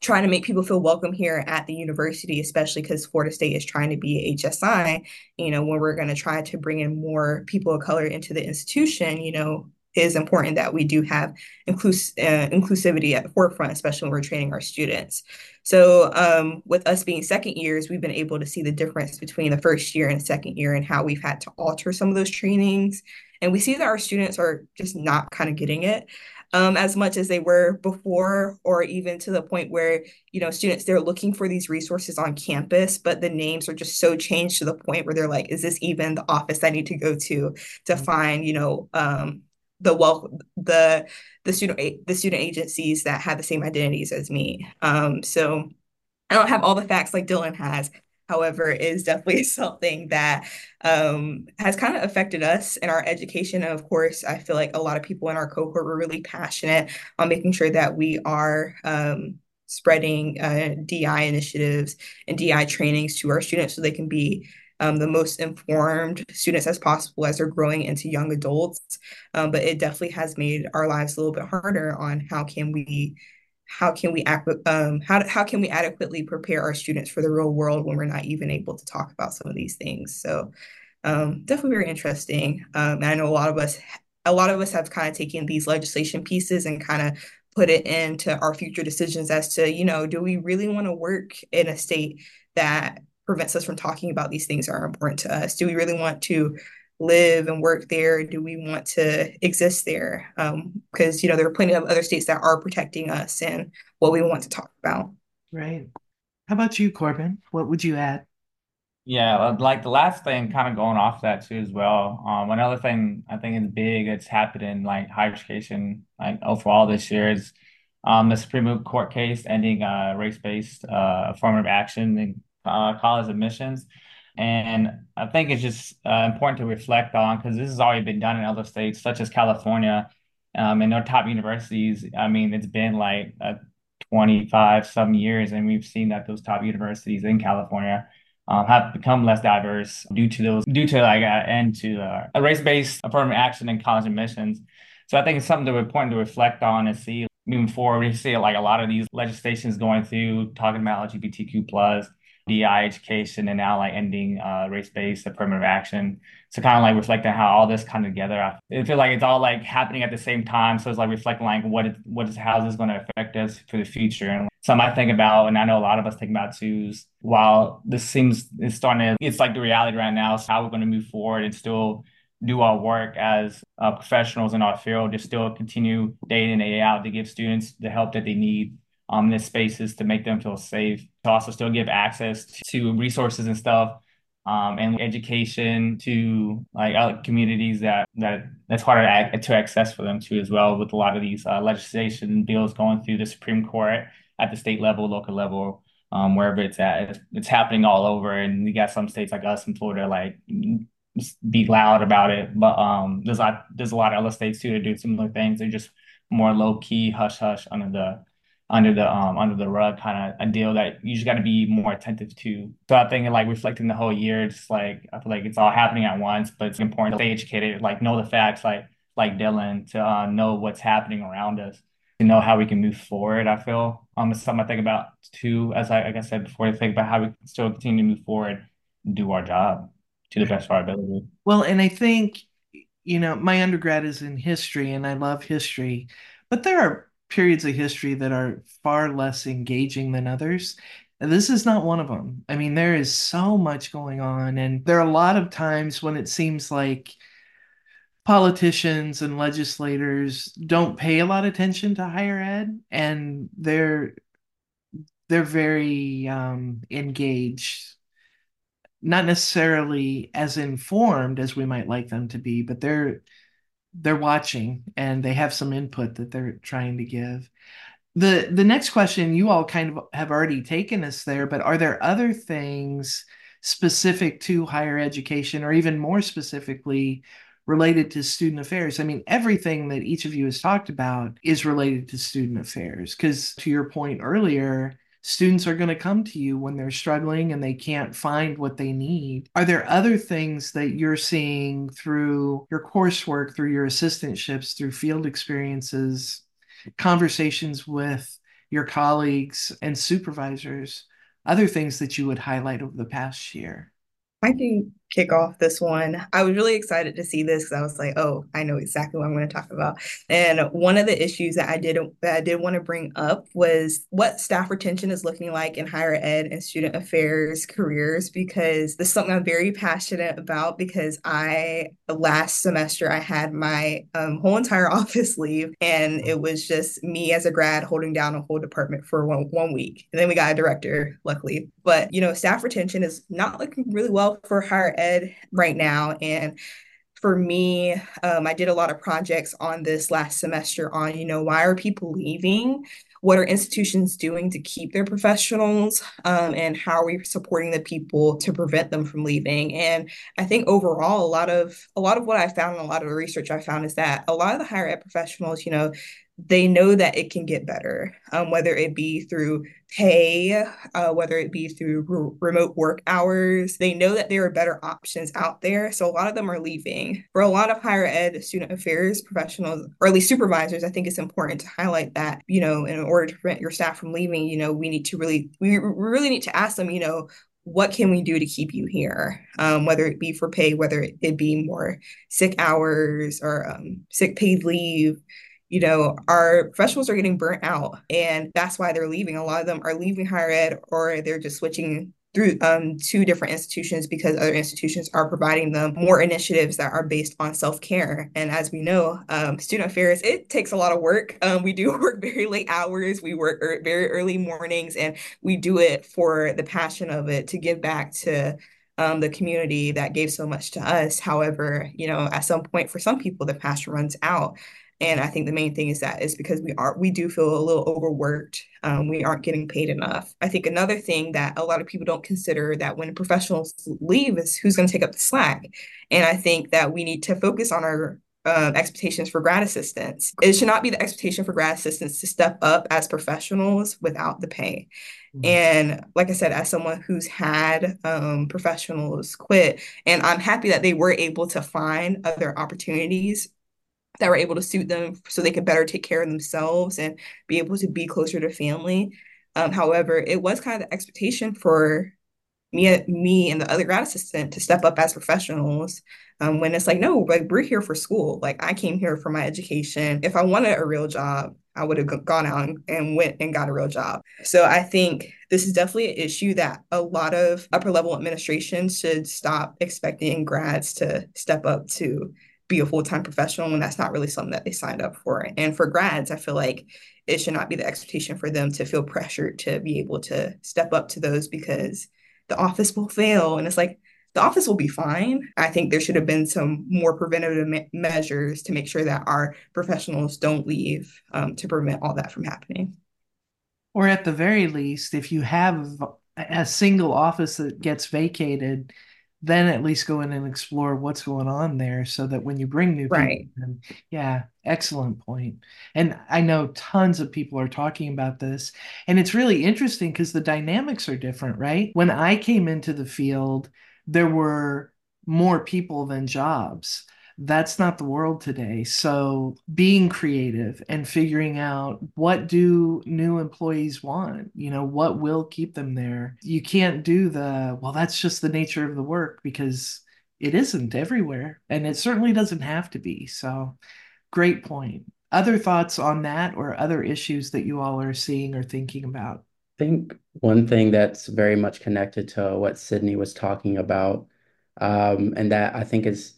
Speaker 3: trying to make people feel welcome here at the university, especially because Florida State is trying to be HSI. You know, when we're going to try to bring in more people of color into the institution, you know, is important that we do have inclus- uh, inclusivity at the forefront, especially when we're training our students. So, um, with us being second years, we've been able to see the difference between the first year and second year and how we've had to alter some of those trainings. And we see that our students are just not kind of getting it um, as much as they were before, or even to the point where, you know, students, they're looking for these resources on campus, but the names are just so changed to the point where they're like, is this even the office I need to go to to mm-hmm. find, you know, um, the well the the student the student agencies that have the same identities as me. Um, so I don't have all the facts like Dylan has, however, is definitely [laughs] something that um, has kind of affected us in our education. And of course, I feel like a lot of people in our cohort were really passionate on making sure that we are um, spreading uh, DI initiatives and DI trainings to our students so they can be um, the most informed students as possible as they're growing into young adults. Um, but it definitely has made our lives a little bit harder on how can we how can we um, how, how can we adequately prepare our students for the real world when we're not even able to talk about some of these things? So um, definitely very interesting. Um, and i know a lot of us a lot of us have kind of taken these legislation pieces and kind of put it into our future decisions as to you know do we really want to work in a state that prevents us from talking about these things that are important to us? Do we really want to live and work there? Do we want to exist there? Because, um, you know, there are plenty of other states that are protecting us and what we want to talk about.
Speaker 1: Right. How about you, Corbin? What would you add?
Speaker 5: Yeah, uh, like the last thing, kind of going off that too as well. Um, another thing I think is big that's happened in like higher education, like overall this year is um, the Supreme Court case ending uh, race-based uh, affirmative action in uh, college admissions. And I think it's just uh, important to reflect on because this has already been done in other states, such as California, um, and their top universities. I mean, it's been like uh, 25 some years, and we've seen that those top universities in California um, have become less diverse due to those, due to like uh, end to uh, a race-based affirmative action in college admissions. So I think it's something that we're important to reflect on and see moving forward. We see like a lot of these legislations going through talking about LGBTQ plus DI education and now like ending uh, race-based affirmative action. So kind of like reflecting how all this kind of together. I feel like it's all like happening at the same time. So it's like reflecting like what is what is how is this going to affect us for the future. And something I think about, and I know a lot of us think about too, is while this seems it's starting to it's like the reality right now, is how we're going to move forward and still do our work as uh, professionals in our field to still continue day in and day out to give students the help that they need um, in this spaces to make them feel safe, to also still give access to resources and stuff, um, and education to like other communities that that that's harder to, to access for them too as well. With a lot of these uh, legislation bills going through the Supreme Court at the state level, local level, um, wherever it's at, it's, happening all over. And you got some states like us in Florida, like be loud about it, but um, there's a lot, there's a lot of other states too that do similar things. They're just more low key, hush hush under the under the um under the rug kind of a deal that you just got to be more attentive to. So I think like reflecting the whole year, it's like I feel like it's all happening at once, but it's important to stay educated, like know the facts, like like Dylan, to uh, know what's happening around us, to know how we can move forward. I feel um it's something I think about too, as I like I said before, to think about how we can still continue to move forward, do our job to the best of our ability.
Speaker 1: Well, and I think you know my undergrad is in history, and I love history, but there are periods of history that are far less engaging than others. And this is not one of them. I mean, there is so much going on, and there are a lot of times when it seems like politicians and legislators don't pay a lot of attention to higher ed, and they're they're very um, engaged, not necessarily as informed as we might like them to be, but they're they're watching and they have some input that they're trying to give. The the next question you all kind of have already taken us there, but are there other things specific to higher education or even more specifically related to student affairs? I mean, everything that each of you has talked about is related to student affairs because to your point earlier, students are going to come to you when they're struggling and they can't find what they need. Are there other things that you're seeing through your coursework, through your assistantships, through field experiences, conversations with your colleagues and supervisors, other things that you would highlight over the past year?
Speaker 3: I can kick off this one. I was really excited to see this because I was like, oh, I know exactly what I'm going to talk about. And one of the issues that I did that I did want to bring up was what staff retention is looking like in higher ed and student affairs careers because this is something I'm very passionate about because I last semester I had my um, whole entire [laughs] office leave and it was just me as a grad holding down a whole department for one, one week. And then we got a director, luckily. But you know, staff retention is not looking really well for higher ed right now. And for me, um, I did a lot of projects on this last semester on, you know, why are people leaving? What are institutions doing to keep their professionals? Um, and how are we supporting the people to prevent them from leaving? And I think overall, a lot of a lot of what I found, a lot of the research I found is that a lot of the higher ed professionals, you know, they know that it can get better, um, whether it be through pay, uh, whether it be through re- remote work hours. They know that there are better options out there. So a lot of them are leaving. For a lot of higher ed student affairs professionals, or at least supervisors, I think it's important to highlight that, you know, in order to prevent your staff from leaving, you know, we need to really, we really need to ask them, you know, what can we do to keep you here? Um, whether it be for pay, whether it be more sick hours or um, sick paid leave, you know, our professionals are getting burnt out and that's why they're leaving. A lot of them are leaving higher ed or they're just switching through um, two different institutions because other institutions are providing them more initiatives that are based on self-care. And as we know, um, student affairs, it takes a lot of work. Um, we do [laughs] work very late hours. We work er- very early mornings and we do it for the passion of it to give back to um, the community that gave so much to us. However, you know, at some point for some people, the passion runs out. And I think the main thing is that is because we are we do feel a little overworked. Um, we aren't getting paid enough. I think another thing that a lot of people don't consider that when professionals leave is who's going to take up the slack. And I think that we need to focus on our um, expectations for grad assistants. It should not be the expectation for grad assistants to step up as professionals without the pay. Mm-hmm. And like I said, as someone who's had um, professionals quit, and I'm happy that they were able to find other opportunities that were able to suit them so they could better take care of themselves and be able to be closer to family. Um, however, it was kind of the expectation for me, me and the other grad assistant to step up as professionals. Um, when it's like, no, like we're here for school. Like I came here for my education. If I wanted a real job, I would have gone out and went and got a real job. So I think this is definitely an issue that a lot of upper level administration should stop expecting grads to step up to be a full-time professional when that's not really something that they signed up for. And for grads, I feel like it should not be the expectation for them to feel pressured to be able to step up to those because the office will fail. And it's like, the office will be fine. I think there should have been some more preventative me- measures to make sure that our professionals don't leave um, to prevent all that from happening.
Speaker 1: Or at the very least, if you have a single office that gets vacated, then at least go in and explore what's going on there so that when you bring new
Speaker 3: right.
Speaker 1: people in, yeah, excellent point. And I know tons of people are talking about this. And it's really interesting because the dynamics are different, right? When I came into the field, there were more people than jobs that's not the world today. So being creative and figuring out what do new employees want you know what will keep them there. You can't do the well that's just the nature of the work because it isn't everywhere and it certainly doesn't have to be. So great point. Other thoughts on that or other issues that you all are seeing or thinking about?
Speaker 2: I think one thing that's very much connected to what Sydney was talking about, um, and that I think is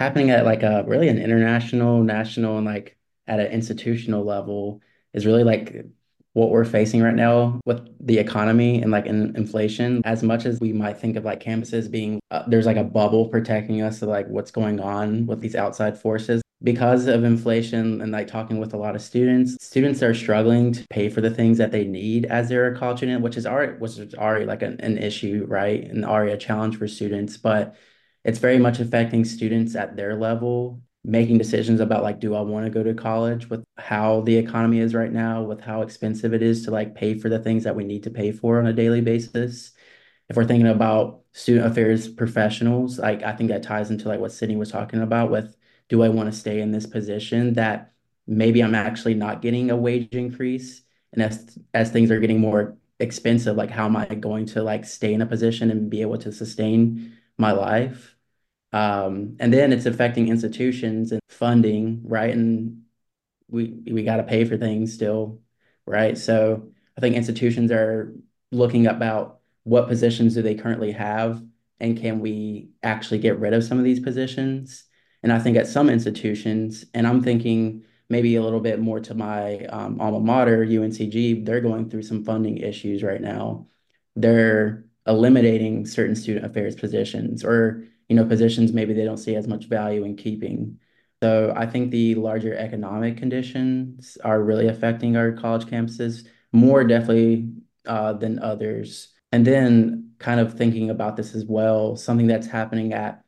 Speaker 2: happening at like a really an international, national, and like at an institutional level is really like what we're facing right now with the economy and like in inflation as much as we might think of like campuses being uh, there's like a bubble protecting us of like what's going on with these outside forces because of inflation and like talking with a lot of students, students are struggling to pay for the things that they need as they're a college student, which is already which is already like an, an issue, right? And already a challenge for students, but it's very much affecting students at their level, making decisions about like, do I want to go to college with how the economy is right now, with how expensive it is to like pay for the things that we need to pay for on a daily basis. If we're thinking about student affairs professionals, like I think that ties into like what Sydney was talking about with do I want to stay in this position that maybe I'm actually not getting a wage increase? And as as things are getting more expensive, like how am I going to like stay in a position and be able to sustain my life? Um, and then it's affecting institutions and funding, right? And we we got to pay for things still, right? So I think institutions are looking about what positions do they currently have and can we actually get rid of some of these positions and I think at some institutions, and I'm thinking maybe a little bit more to my um, alma mater, UNCG, they're going through some funding issues right now. They're eliminating certain student affairs positions or you know positions maybe they don't see as much value in keeping. So I think the larger economic conditions are really affecting our college campuses more definitely uh, than others. And then kind of thinking about this as well, something that's happening at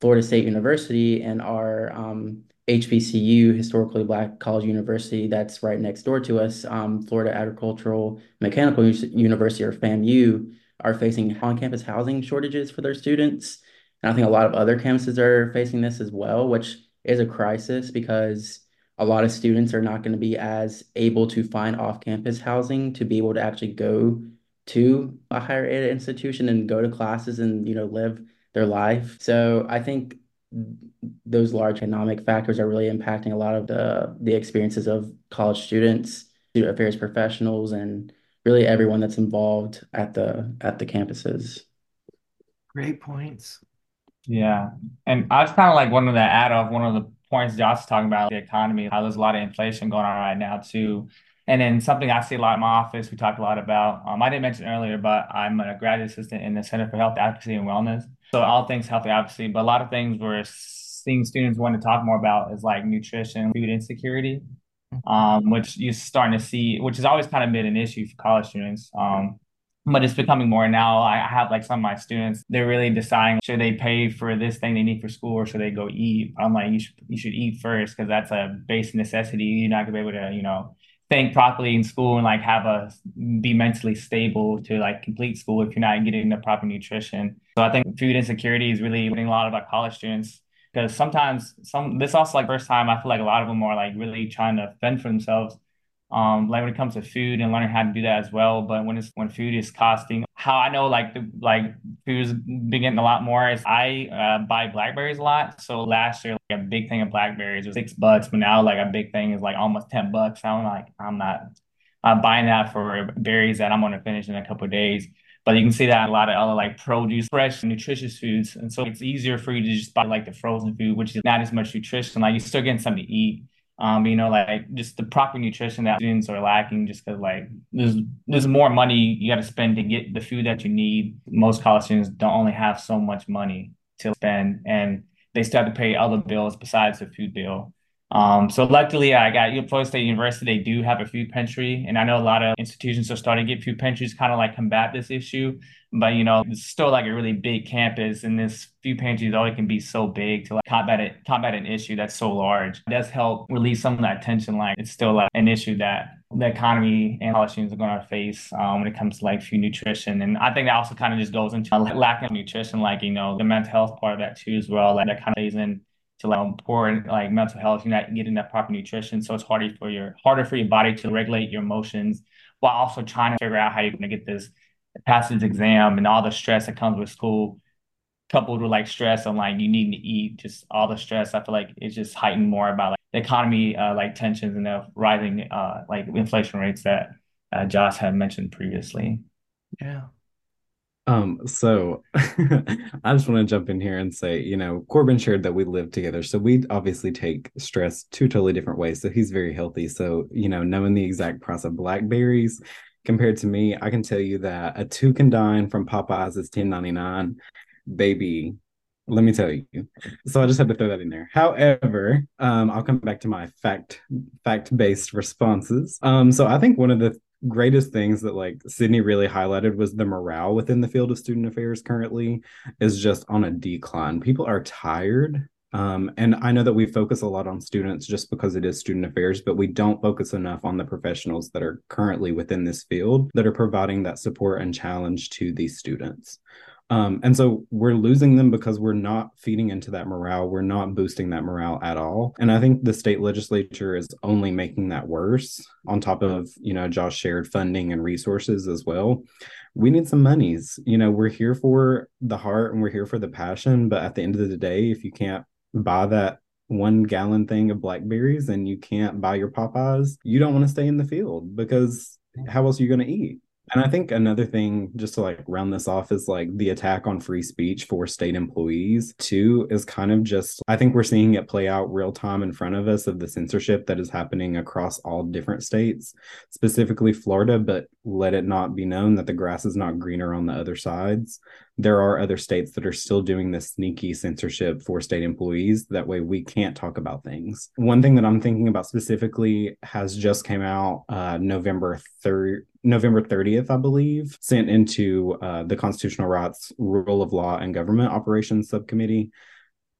Speaker 2: Florida State University and our um, HBCU, Historically Black College University, that's right next door to us, um, Florida Agricultural Mechanical University, or FAMU, are facing on-campus housing shortages for their students. And I think a lot of other campuses are facing this as well, which is a crisis because a lot of students are not going to be as able to find off-campus housing to be able to actually go to a higher ed institution and go to classes and you know live their life. So I think those large economic factors are really impacting a lot of the the experiences of college students, student affairs professionals, and really everyone that's involved at the at the campuses.
Speaker 1: Great points.
Speaker 5: Yeah. And I was kind of like one of the add of one of the points Josh was talking about the economy, how there's a lot of inflation going on right now too. And then something I see a lot in my office, we talk a lot about. Um, I didn't mention earlier, but I'm a graduate assistant in the Center for Health Advocacy and Wellness. So all things healthy, obviously, but a lot of things we're seeing students want to talk more about is like nutrition, food insecurity, um, which you're starting to see, which has always kind of been an issue for college students. Um, but it's becoming more now. I have like some of my students, they're really deciding should they pay for this thing they need for school or should they go eat? I'm like, you should you should eat first because that's a base necessity. You're not gonna be able to, you know, think properly in school and like have a be mentally stable to like complete school if you're not getting the proper nutrition. So I think food insecurity is really hitting a lot of our college students because sometimes some this also like first time I feel like a lot of them are like really trying to fend for themselves um like when it comes to food and learning how to do that as well. But when it's when food is costing how i know like the like food's been getting a lot more is i uh, buy blackberries a lot. So last year like a big thing of blackberries was six bucks but now like a big thing is like almost 10 bucks. I'm like i'm not i'm buying that for berries that i'm to finish in a couple days but you can see that a lot of other like produce, fresh, nutritious foods. And so it's easier for you to just buy like the frozen food, which is not as much nutrition. Like you're still getting something to eat um, you know, like just the proper nutrition that students are lacking just because like there's there's more money you got to spend to get the food that you need. Most college students don't only have so much money to spend and they still have to pay other bills besides the food bill. Um, so luckily I got Florida State University, they do have a food pantry. And I know a lot of institutions are starting to get food pantries kind of like combat this issue. But you know, it's still like a really big campus and this food pantries only can be so big to like combat it, combat an issue that's so large. Does help release some of that tension. Like it's still like an issue that the economy and college students are going to face um, when it comes to like food nutrition. And I think that also kind of just goes into like, lack of nutrition, like, you know, the mental health part of that too, as well. Like that kind of plays in to like poor like mental health. You're not getting that proper nutrition, so it's harder for your harder for your body to regulate your emotions while also trying to figure out how you're going to get this pass this exam and all the stress that comes with school, coupled with like stress on like you needing to eat, just all the stress. I feel like it's just heightened more about like the economy, uh, like tensions and the rising uh like inflation rates that uh, Josh had mentioned previously.
Speaker 1: Yeah.
Speaker 4: Um, so [laughs] I just want to jump in here and say, you know, Corbin shared that we live together. So we obviously take stress two totally different ways. So he's very healthy. So, you know, knowing the exact price of blackberries compared to me, I can tell you that a two can dine from Popeyes is ten ninety nine. Baby, let me tell you. So I just had to throw that in there. However, um, I'll come back to my fact fact based responses. Um, so I think one of the greatest things that like Sydney really highlighted was the morale within the field of student affairs currently is just on a decline. People are tired. Um, and I know that we focus a lot on students just because it is student affairs, but we don't focus enough on the professionals that are currently within this field that are providing that support and challenge to these students. Um, and so we're losing them because we're not feeding into that morale. We're not boosting that morale at all. And I think the state legislature is only making that worse on top of, you know, Josh shared funding and resources as well. We need some monies. You know, we're here for the heart and we're here for the passion. But at the end of the day, if you can't buy that one gallon thing of blackberries and you can't buy your Popeyes, you don't want to stay in the field because how else are you going to eat? And I think another thing, just to like round this off, is like the attack on free speech for state employees, too, is kind of just, I think we're seeing it play out real time in front of us of the censorship that is happening across all different states, specifically Florida, but let it not be known that the grass is not greener on the other sides. There are other states that are still doing this sneaky censorship for state employees. That way we can't talk about things. One thing that i'm thinking about specifically has just came out uh, november 3rd november 30th i believe sent into uh, the constitutional rights rule of law and government operations subcommittee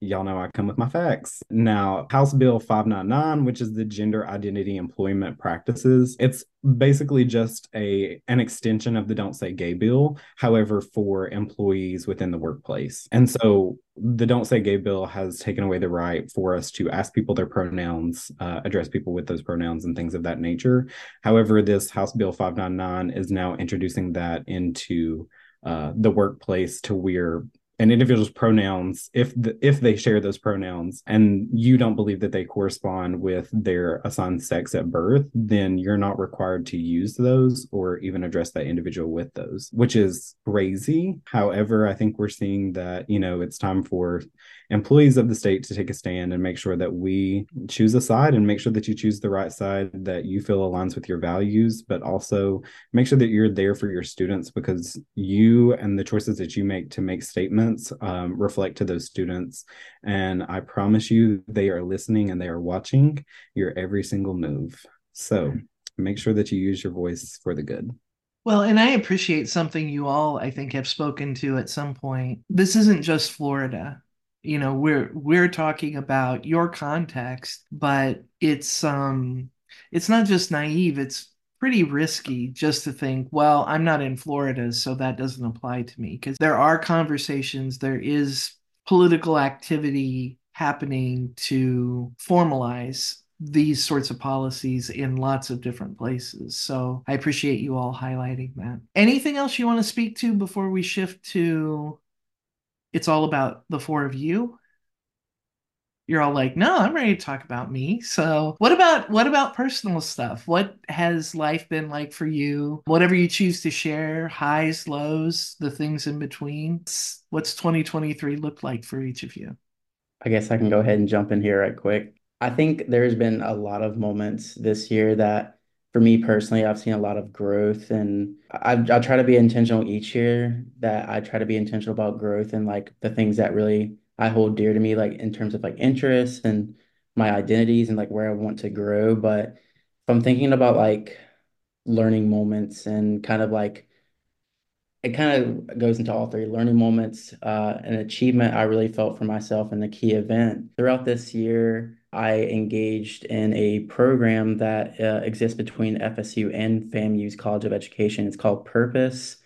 Speaker 4: y'all know I come with my facts. Now, House Bill 599, which is the gender identity employment practices, it's basically just a an extension of the Don't Say Gay bill, however, for employees within the workplace. And so the Don't Say Gay bill has taken away the right for us to ask people their pronouns, uh, address people with those pronouns, and things of that nature. However, this House Bill 599 is now introducing that into uh, the workplace to where an individual's pronouns if the, if they share those pronouns and you don't believe that they correspond with their assigned sex at birth then you're not required to use those or even address that individual with those which is crazy. However i think we're seeing that you know it's time for employees of the state to take a stand and make sure that we choose a side and make sure that you choose the right side that you feel aligns with your values, but also make sure that you're there for your students because you and the choices that you make to make statements um, reflect to those students. And I promise you, they are listening and they are watching your every single move. So make sure that you use your voice for the good.
Speaker 1: Well, and I appreciate something you all, I think, have spoken to at some point. This isn't just Florida you know we're we're talking about your context but it's um it's not just naive it's pretty risky just to think well i'm not in florida so that doesn't apply to me because there are conversations there is political activity happening to formalize these sorts of policies in lots of different places. So I appreciate you all highlighting that. Anything else you want to speak to before we shift to it's all about the four of you. You're all like no i'm ready to talk about me. So what about what about personal stuff? What has life been like for you? Whatever you choose to share highs lows the things in between what's 2023 look like for each of you?
Speaker 2: I guess i can go ahead and jump in here right quick. I think there's been a lot of moments this year that for me personally, I've seen a lot of growth and I, I try to be intentional each year that I try to be intentional about growth and like the things that really I hold dear to me, like in terms of like interests and my identities and like where I want to grow. But if I'm thinking about like learning moments and kind of like it kind of goes into all three learning moments, uh, an achievement I really felt for myself in the key event. Throughout this year, I engaged in a program that uh, exists between FSU and FAMU's College of Education. It's called Purpose,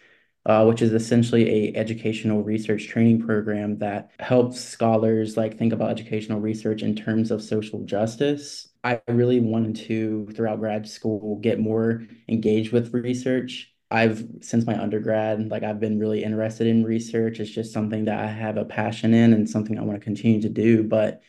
Speaker 2: uh, which is essentially a educational research training program that helps scholars like think about educational research in terms of social justice. I really wanted to, throughout grad school, get more engaged with research I've since my undergrad, like I've been really interested in research. It's just something that I have a passion in and something I want to continue to do. But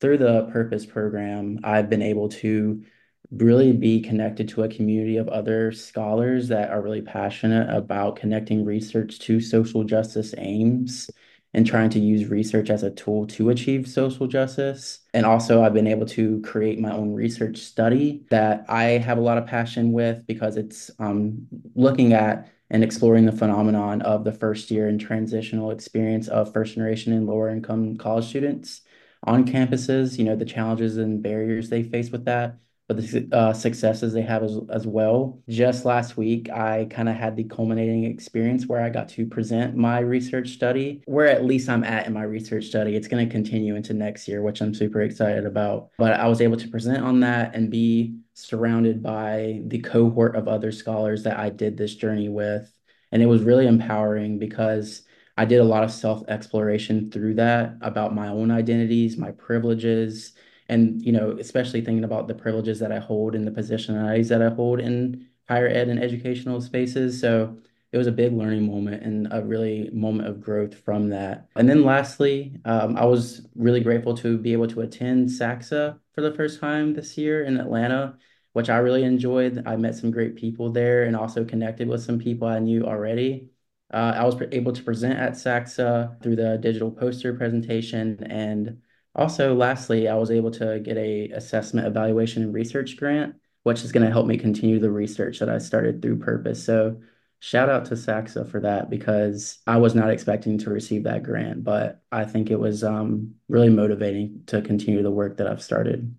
Speaker 2: through the Purpose program, I've been able to really be connected to a community of other scholars that are really passionate about connecting research to social justice aims. And trying to use research as a tool to achieve social justice. And also, I've been able to create my own research study that I have a lot of passion with because it's um, looking at and exploring the phenomenon of the first year and transitional experience of first generation and lower income college students on campuses, you know, the challenges and barriers they face with that but the uh, successes they have as, as well. Just last week, I kind of had the culminating experience where I got to present my research study, where at least I'm at in my research study. It's going to continue into next year, which I'm super excited about. But I was able to present on that and be surrounded by the cohort of other scholars that I did this journey with. And it was really empowering because I did a lot of self exploration through that about my own identities, my privileges, and you know especially thinking about the privileges that i hold and the positionalities that i hold in higher ed and educational spaces. So it was a big learning moment and a really moment of growth from that. And then lastly um, i was really grateful to be able to attend SACSA for the first time this year in atlanta which i really enjoyed. I met some great people there and also connected with some people i knew already. Uh, i was able to present at SACSA through the digital poster presentation and also, lastly, I was able to get a assessment, evaluation, and research grant, which is going to help me continue the research that I started through Purpose. So shout out to SACSA for that because I was not expecting to receive that grant, but I think it was um, really motivating to continue the work that I've started.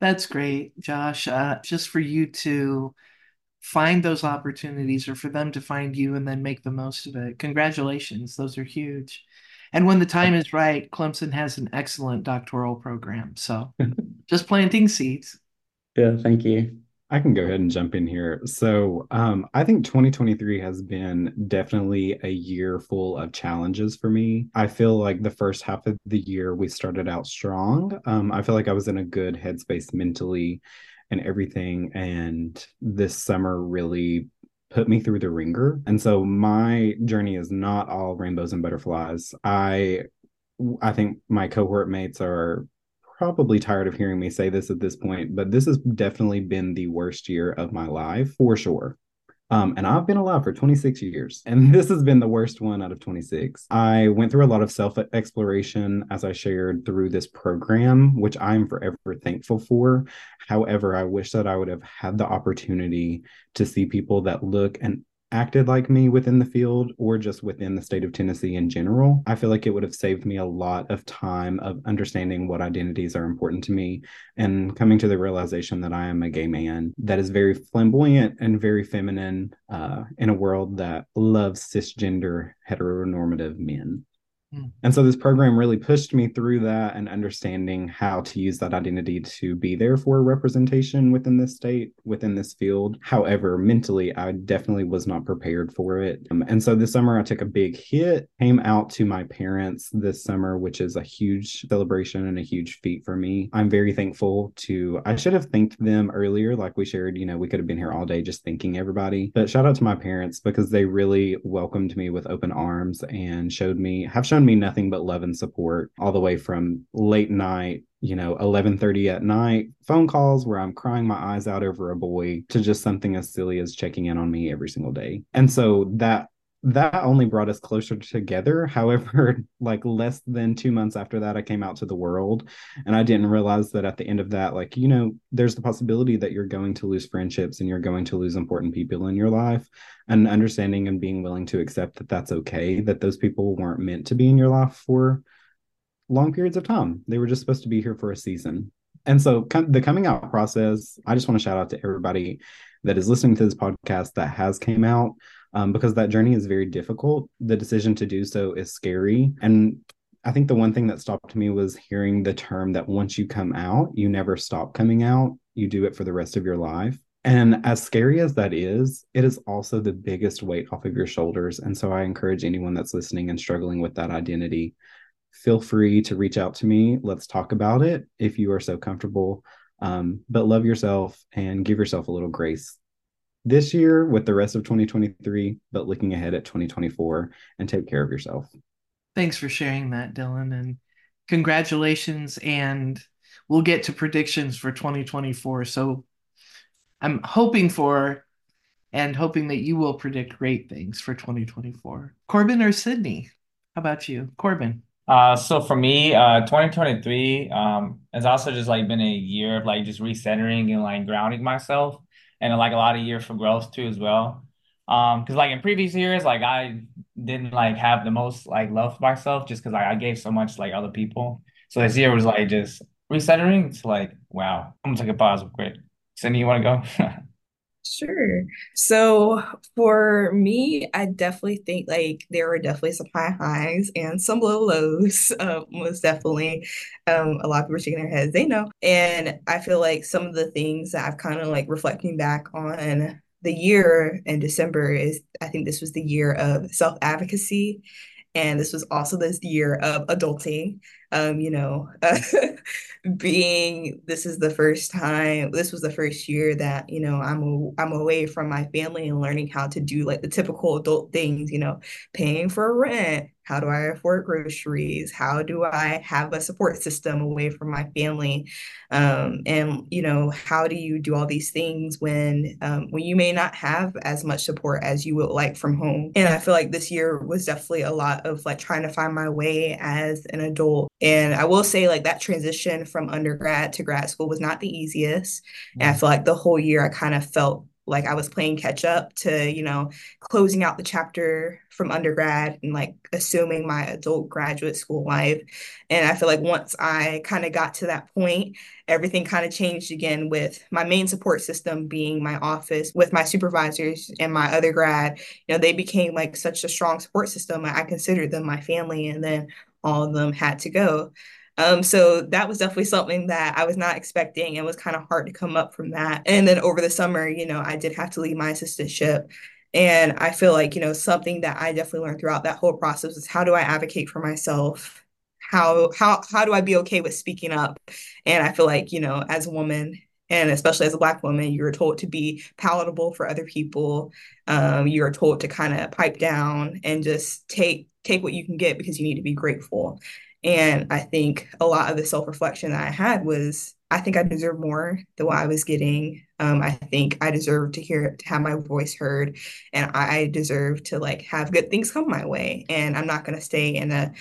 Speaker 1: That's great, Josh. Uh, just for you to find those opportunities or for them to find you and then make the most of it. Congratulations. Those are huge. And when the time is right, Clemson has an excellent doctoral program. So [laughs] just planting seeds.
Speaker 2: Yeah, thank you.
Speaker 4: I can go ahead and jump in here. So, um, I think 2023 has been definitely a year full of challenges for me. I feel like the first half of the year we started out strong. Um, I feel like I was in a good headspace mentally and everything. And this summer really put me through the ringer. And so my journey is not all rainbows and butterflies. I I think my cohort mates are probably tired of hearing me say this at this point, but this has definitely been the worst year of my life for sure. Um, and I've been alive for 26 years, and [laughs] this has been the worst one out of 26. I went through a lot of self exploration as I shared through this program, which I'm forever thankful for. However, I wish that I would have had the opportunity to see people that look and acted like me within the field or just within the state of Tennessee in general, I feel like it would have saved me a lot of time of understanding what identities are important to me and coming to the realization that I am a gay man that is very flamboyant and very feminine uh, in a world that loves cisgender heteronormative men. Hmm. And so this program really pushed me through that and understanding how to use that identity to be there for representation within this state, within this field. However, mentally, I definitely was not prepared for it. Um, and so this summer, I took a big hit, came out to my parents this summer, which is a huge celebration and a huge feat for me. I'm very thankful to, I should have thanked them earlier, like we shared, you know, we could have been here all day just thanking everybody. But shout out to my parents because they really welcomed me with open arms and showed me, have shown shown me nothing but love and support all the way from late night you know 11:30 at night phone calls where I'm crying my eyes out over a boy to just something as silly as checking in on me every single day. And so that that only brought us closer together. [laughs] However, like less than two months after that, I came out to the world and I didn't realize that at the end of that, like, you know, there's the possibility that you're going to lose friendships and you're going to lose important people in your life. And understanding and being willing to accept that that's okay, that those people weren't meant to be in your life for long periods of time. They were just supposed to be here for a season. And so the coming out process, I just want to shout out to everybody that is listening to this podcast that has came out um, because that journey is very difficult. The decision to do so is scary. And I think the one thing that stopped me was hearing the term that once you come out, you never stop coming out. You do it for the rest of your life. And as scary as that is, it is also the biggest weight off of your shoulders. And so I encourage anyone that's listening and struggling with that identity, feel free to reach out to me. Let's talk about it if you are so comfortable. Um, but love yourself and give yourself a little grace this year with the rest of 2023, but looking ahead at 2024 and take care of yourself.
Speaker 1: Thanks for sharing that, Dylan. And congratulations. And we'll get to predictions for 2024. So I'm hoping for and hoping that you will predict great things for 2024. Corbin or Sydney? How about you, Corbin?
Speaker 5: Uh, so for me, uh, 2023, um, has also just like been a year of like just recentering and like grounding myself and like a lot of years for growth too as well. Um, because like in previous years, like I didn't like have the most like love for myself just because like, I gave so much like other people. So this year was like just recentering. It's like, wow, I'm gonna take a pause real quick. Cindy, you want to go? [laughs]
Speaker 3: Sure. So for me, I definitely think like there were definitely some high highs and some low lows. Uh, [laughs] most definitely. Um, a lot of people shaking their heads, they know. And I feel like some of the things that I've kind of like reflecting back on the year in December is I think this was the year of self-advocacy. And this was also this year of adulting. Um, you know, [laughs] being this is the first time this was the first year that you know i'm a, i'm away from my family and learning how to do like the typical adult things you know paying for rent how do I afford groceries? How do I have a support system away from my family? Um, and you know, how do you do all these things when um, when you may not have as much support as you would like from home? And I feel like this year was definitely a lot of like trying to find my way as an adult. And I will say, like that transition from undergrad to grad school was not the easiest. Mm-hmm. And I feel like the whole year I kind of felt like I was playing catch up to, you know, closing out the chapter from undergrad and like assuming my adult graduate school life. And I feel like once I kind of got to that point, everything kind of changed again with my main support system being my office with my supervisors and my other grad. You know, they became like such a strong support system. I considered them my family and then all of them had to go. Um, so that was definitely something that I was not expecting and was kind of hard to come up from that. And then over the summer, you know, I did have to leave my assistantship. And I feel like, you know, something that I definitely learned throughout that whole process is how do I advocate for myself? How how how do I be okay with speaking up? And I feel like, you know, as a woman and especially as a black woman, you're told to be palatable for other people. Um, you're told to kind of pipe down and just take take what you can get because you need to be grateful. And I think a lot of the self reflection that I had was I think I deserve more than what I was getting. Um, I think I deserve to hear to have my voice heard, and I deserve to like have good things come my way. And I'm not going to stay in a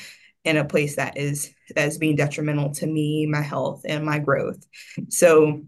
Speaker 3: in a place that is that is being detrimental to me, my health, and my growth. So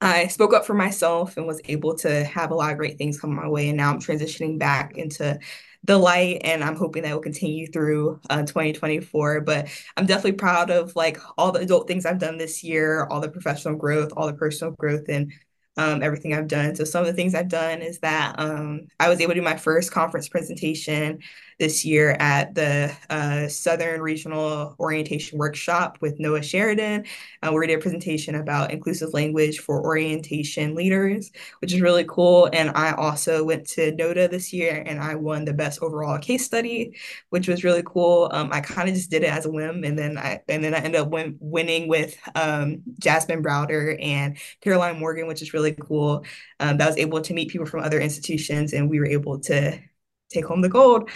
Speaker 3: I spoke up for myself and was able to have a lot of great things come my way. And now I'm transitioning back into the light and i'm hoping that will continue through uh, 2024 but i'm definitely proud of like all the adult things i've done this year all the professional growth all the personal growth and um, everything I've done. So some of the things I've done is that um, I was able to do my first conference presentation this year at the uh, Southern Regional Orientation Workshop with Noah Sheridan. Uh, we did a presentation about inclusive language for orientation leaders, which is really cool. And I also went to NODA this year and I won the best overall case study, which was really cool. Um, I kind of just did it as a whim, and then I and then I ended up win- winning with um, Jasmine Browder and Caroline Morgan, which is really cool. Um, that was able to meet people from other institutions, and we were able to take home the gold.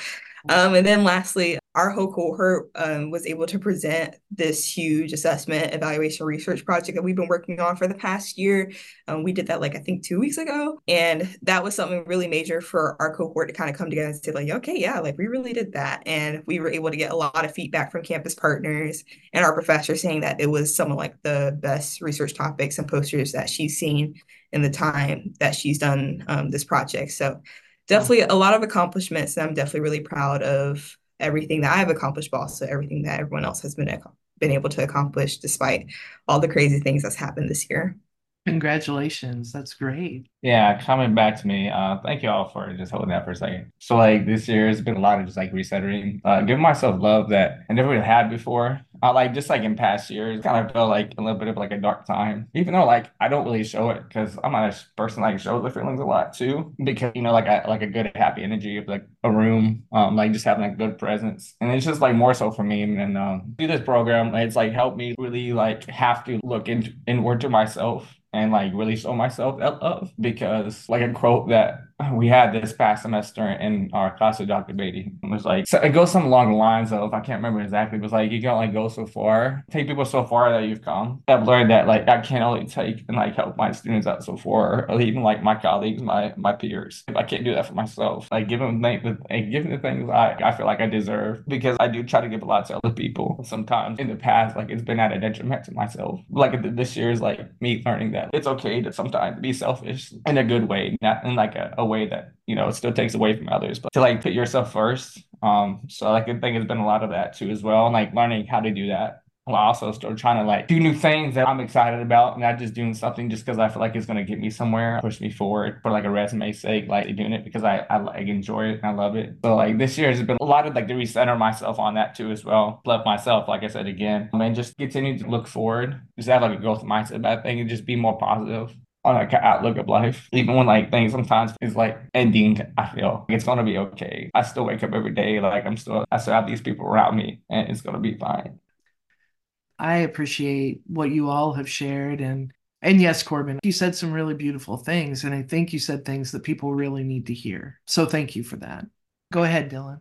Speaker 3: Um, and then lastly, our whole cohort um, was able to present this huge assessment evaluation research project that we've been working on for the past year. Um, we did that like I think two weeks ago, and that was something really major for our cohort to kind of come together and say like, okay, yeah, like we really did that, and we were able to get a lot of feedback from campus partners and our professor saying that it was some of like the best research topics and posters that she's seen in the time that she's done um, this project. So definitely a lot of accomplishments and i'm definitely really proud of everything that i've accomplished but also everything that everyone else has been been able to accomplish despite all the crazy things that's happened this year
Speaker 1: Congratulations. That's great.
Speaker 5: Yeah, coming back to me, uh, thank you all for just holding that for a second. So like this year has been a lot of just like resetting, uh, giving myself love that I never really had before. Uh, like just like in past years, kind of felt like a little bit of like a dark time, even though like I don't really show it because I'm not a person like shows the feelings a lot too. Because you know, like I like a good happy energy of like a room, um, like just having a good presence, and it's just like more so for me. And um, through this program, it's like helped me really like have to look in, inward to myself and like really show myself love like a quote that we had this past semester in our class with Dr. Beatty. It was like, so it goes some along the lines of, I can't remember exactly, but it was like, you can only go so far, take people so far that you've come. I've learned that like, I can't only take and like help my students out so far, or even like my colleagues, my my peers. If I can't do that for myself, like give them the, like, give them the things I, I feel like I deserve because I do try to give a lot to other people. Sometimes in the past, like it's been at a detriment to myself. Like this year is like me learning that it's okay to sometimes be selfish in a good way, not in like a, a way that, you know, it still takes away from others, but to like put yourself first. Um, so like I think it's been a lot of that too as well, and like learning how to do that while also still trying to like do new things that I'm excited about, and not just doing something just because I feel like it's gonna get me somewhere, push me forward for like a resume sake, like doing it because I, I like enjoy it and I love it. So like this year has been a lot of like to recenter myself on that too as well. Love myself, like I said again, and just continue to look forward, just have like a growth mindset about things and just be more positive on like an outlook of life. Even when like things sometimes is like ending, I feel it's gonna be okay. I still wake up every day, like I'm still I still have these people around me and it's gonna be fine.
Speaker 1: I appreciate what you all have shared and and yes, Corbin, you said some really beautiful things, and I think you said things that people really need to hear. So thank you for that. Go ahead, Dylan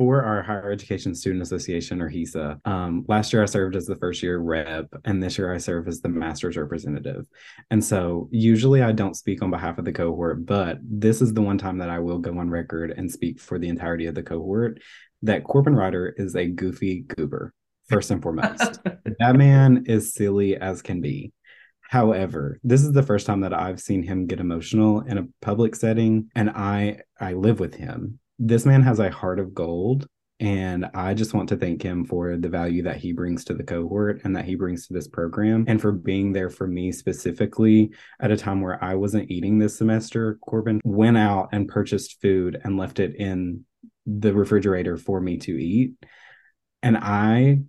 Speaker 4: for our Higher Education Student Association or HESA. Um, last year I served as the first year rep, and this year I serve as the master's representative. And so usually I don't speak on behalf of the cohort, but this is the one time that I will go on record and speak for the entirety of the cohort that Corbin Ryder is a goofy goober, first and foremost. [laughs] that man is silly as can be. However, this is the first time that I've seen him get emotional in a public setting, and I I live with him this man has a heart of gold and I just want to thank him for the value that he brings to the cohort and that he brings to this program and for being there for me specifically at a time where I wasn't eating this semester. Corbin went out and purchased food and left it in the refrigerator for me to eat. And I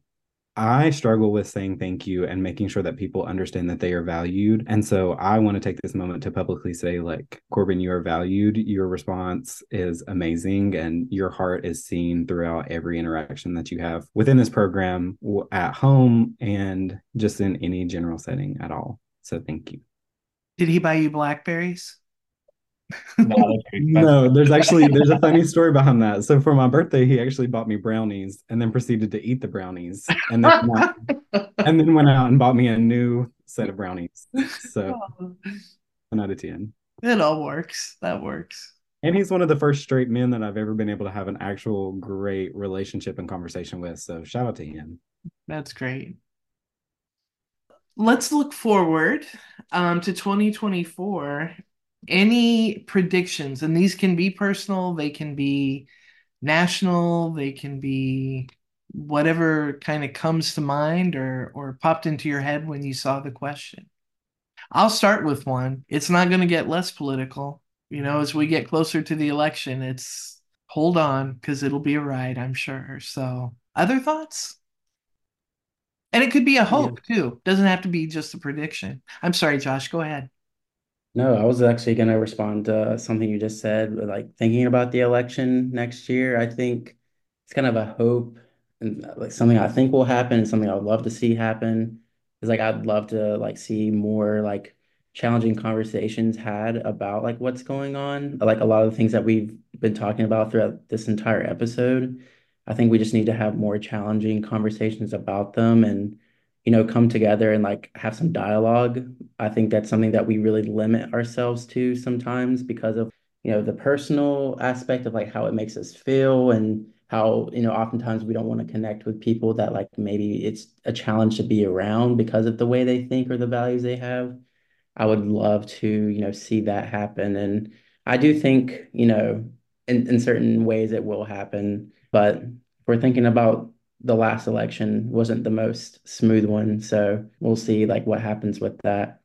Speaker 4: I struggle with saying thank you and making sure that people understand that they are valued. And so I want to take this moment to publicly say, like, Corbin, you are valued. Your response is amazing, and your heart is seen throughout every interaction that you have within this program, at home, and just in any general setting at all. So thank you.
Speaker 1: Did he buy you blackberries? [laughs]
Speaker 4: no, there's actually there's a funny [laughs] story behind that. So for my birthday, he actually bought me brownies and then proceeded to eat the brownies and then went, [laughs] and then went out and bought me a new set of brownies. So one out of ten.
Speaker 1: It all works. That works.
Speaker 4: And he's one of the first straight men that I've ever been able to have an actual great relationship and conversation with. So shout out to him.
Speaker 1: That's great. Let's look forward um, to 2024 any predictions and these can be personal they can be national they can be whatever kind of comes to mind or or popped into your head when you saw the question. I'll start with one. It's not going to get less political. You know as we get closer to the election it's hold on because it'll be a ride i'm sure. So other thoughts? And it could be a hope yeah. too. Doesn't have to be just a prediction. I'm sorry josh go ahead
Speaker 2: no, I was actually going to respond to something you just said, like thinking about the election next year. I think it's kind of a hope and uh, like something I think will happen and something I would love to see happen is like I'd love to like see more like challenging conversations had about like what's going on. Like a lot of the things that we've been talking about throughout this entire episode. I think we just need to have more challenging conversations about them and you know, come together and like have some dialogue. I think that's something that we really limit ourselves to sometimes because of, you know, the personal aspect of like how it makes us feel and how, you know, oftentimes we don't want to connect with people that like maybe it's a challenge to be around because of the way they think or the values they have. I would love to, you know, see that happen. And I do think, you know, in, in certain ways it will happen. But we're thinking about the last election wasn't the most smooth one. So we'll see like what happens with that.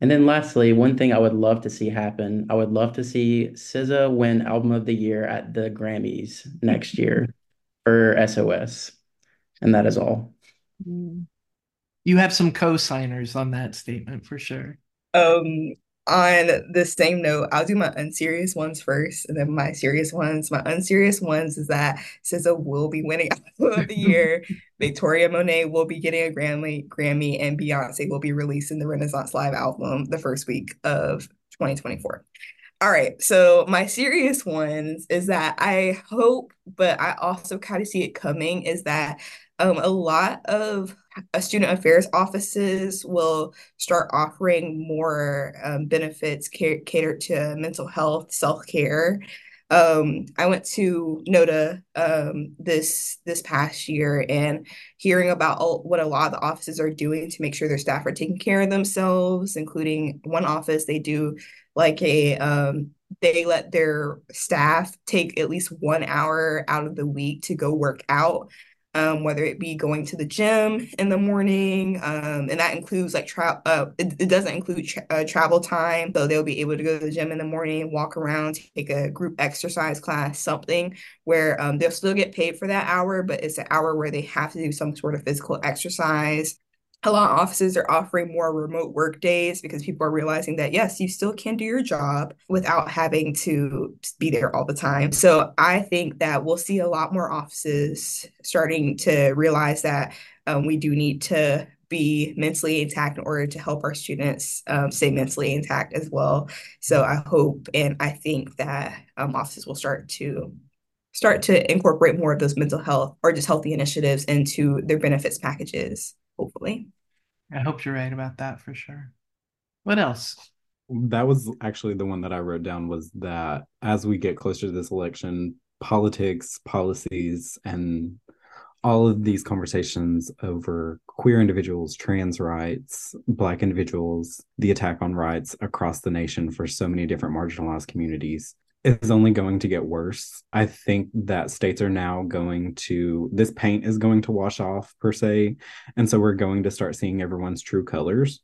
Speaker 2: And then lastly, one thing I would love to see happen, I would love to see SZA win Album of the Year at the Grammys next year for SOS. And that is all.
Speaker 1: You have some co-signers on that statement for sure.
Speaker 3: Um, on the same note, I'll do my unserious ones first, and then my serious ones. My unserious ones is that SZA will be winning Album [laughs] of the Year. Victoria Monet will be getting a Grammy, Grammy, and Beyonce will be releasing the Renaissance Live album the first week of 2024. All right, so my serious ones is that I hope, but I also kind of see it coming, is that um, a lot of student affairs offices will start offering more um, benefits catered to mental health, self-care. Um, I went to NODA um, this this past year and hearing about all, what a lot of the offices are doing to make sure their staff are taking care of themselves, including one office they do like a um, they let their staff take at least one hour out of the week to go work out um, whether it be going to the gym in the morning, um, and that includes like travel. Uh, it, it, doesn't include tra- uh, travel time, so they'll be able to go to the gym in the morning, walk around, take a group exercise class, something where um, they'll still get paid for that hour, but it's an hour where they have to do some sort of physical exercise a lot of offices are offering more remote work days because people are realizing that yes you still can do your job without having to be there all the time. So i think that we'll see a lot more offices starting to realize that um, we do need to be mentally intact in order to help our students um, stay mentally intact as well. So i hope and i think that um, offices will start to start to incorporate more of those mental health or just healthy initiatives into their benefits packages hopefully.
Speaker 1: I hope you're right about that for sure. What else?
Speaker 4: That was actually the one that I wrote down was that as we get closer to this election, politics, policies, and all of these conversations over queer individuals, trans rights, Black individuals, the attack on rights across the nation for so many different marginalized communities is only going to get worse. I think that states are now going to, this paint is going to wash off per se. And so we're going to start seeing everyone's true colors.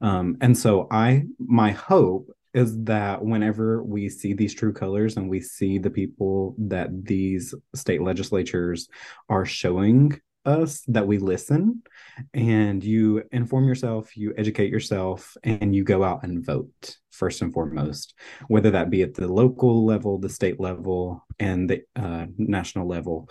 Speaker 4: Um, and so I, my hope is that whenever we see these true colors and we see the people that these state legislatures are showing us that we listen and you inform yourself, you educate yourself, and you go out and vote first and foremost, whether that be at the local level, the state level, and the uh, national level.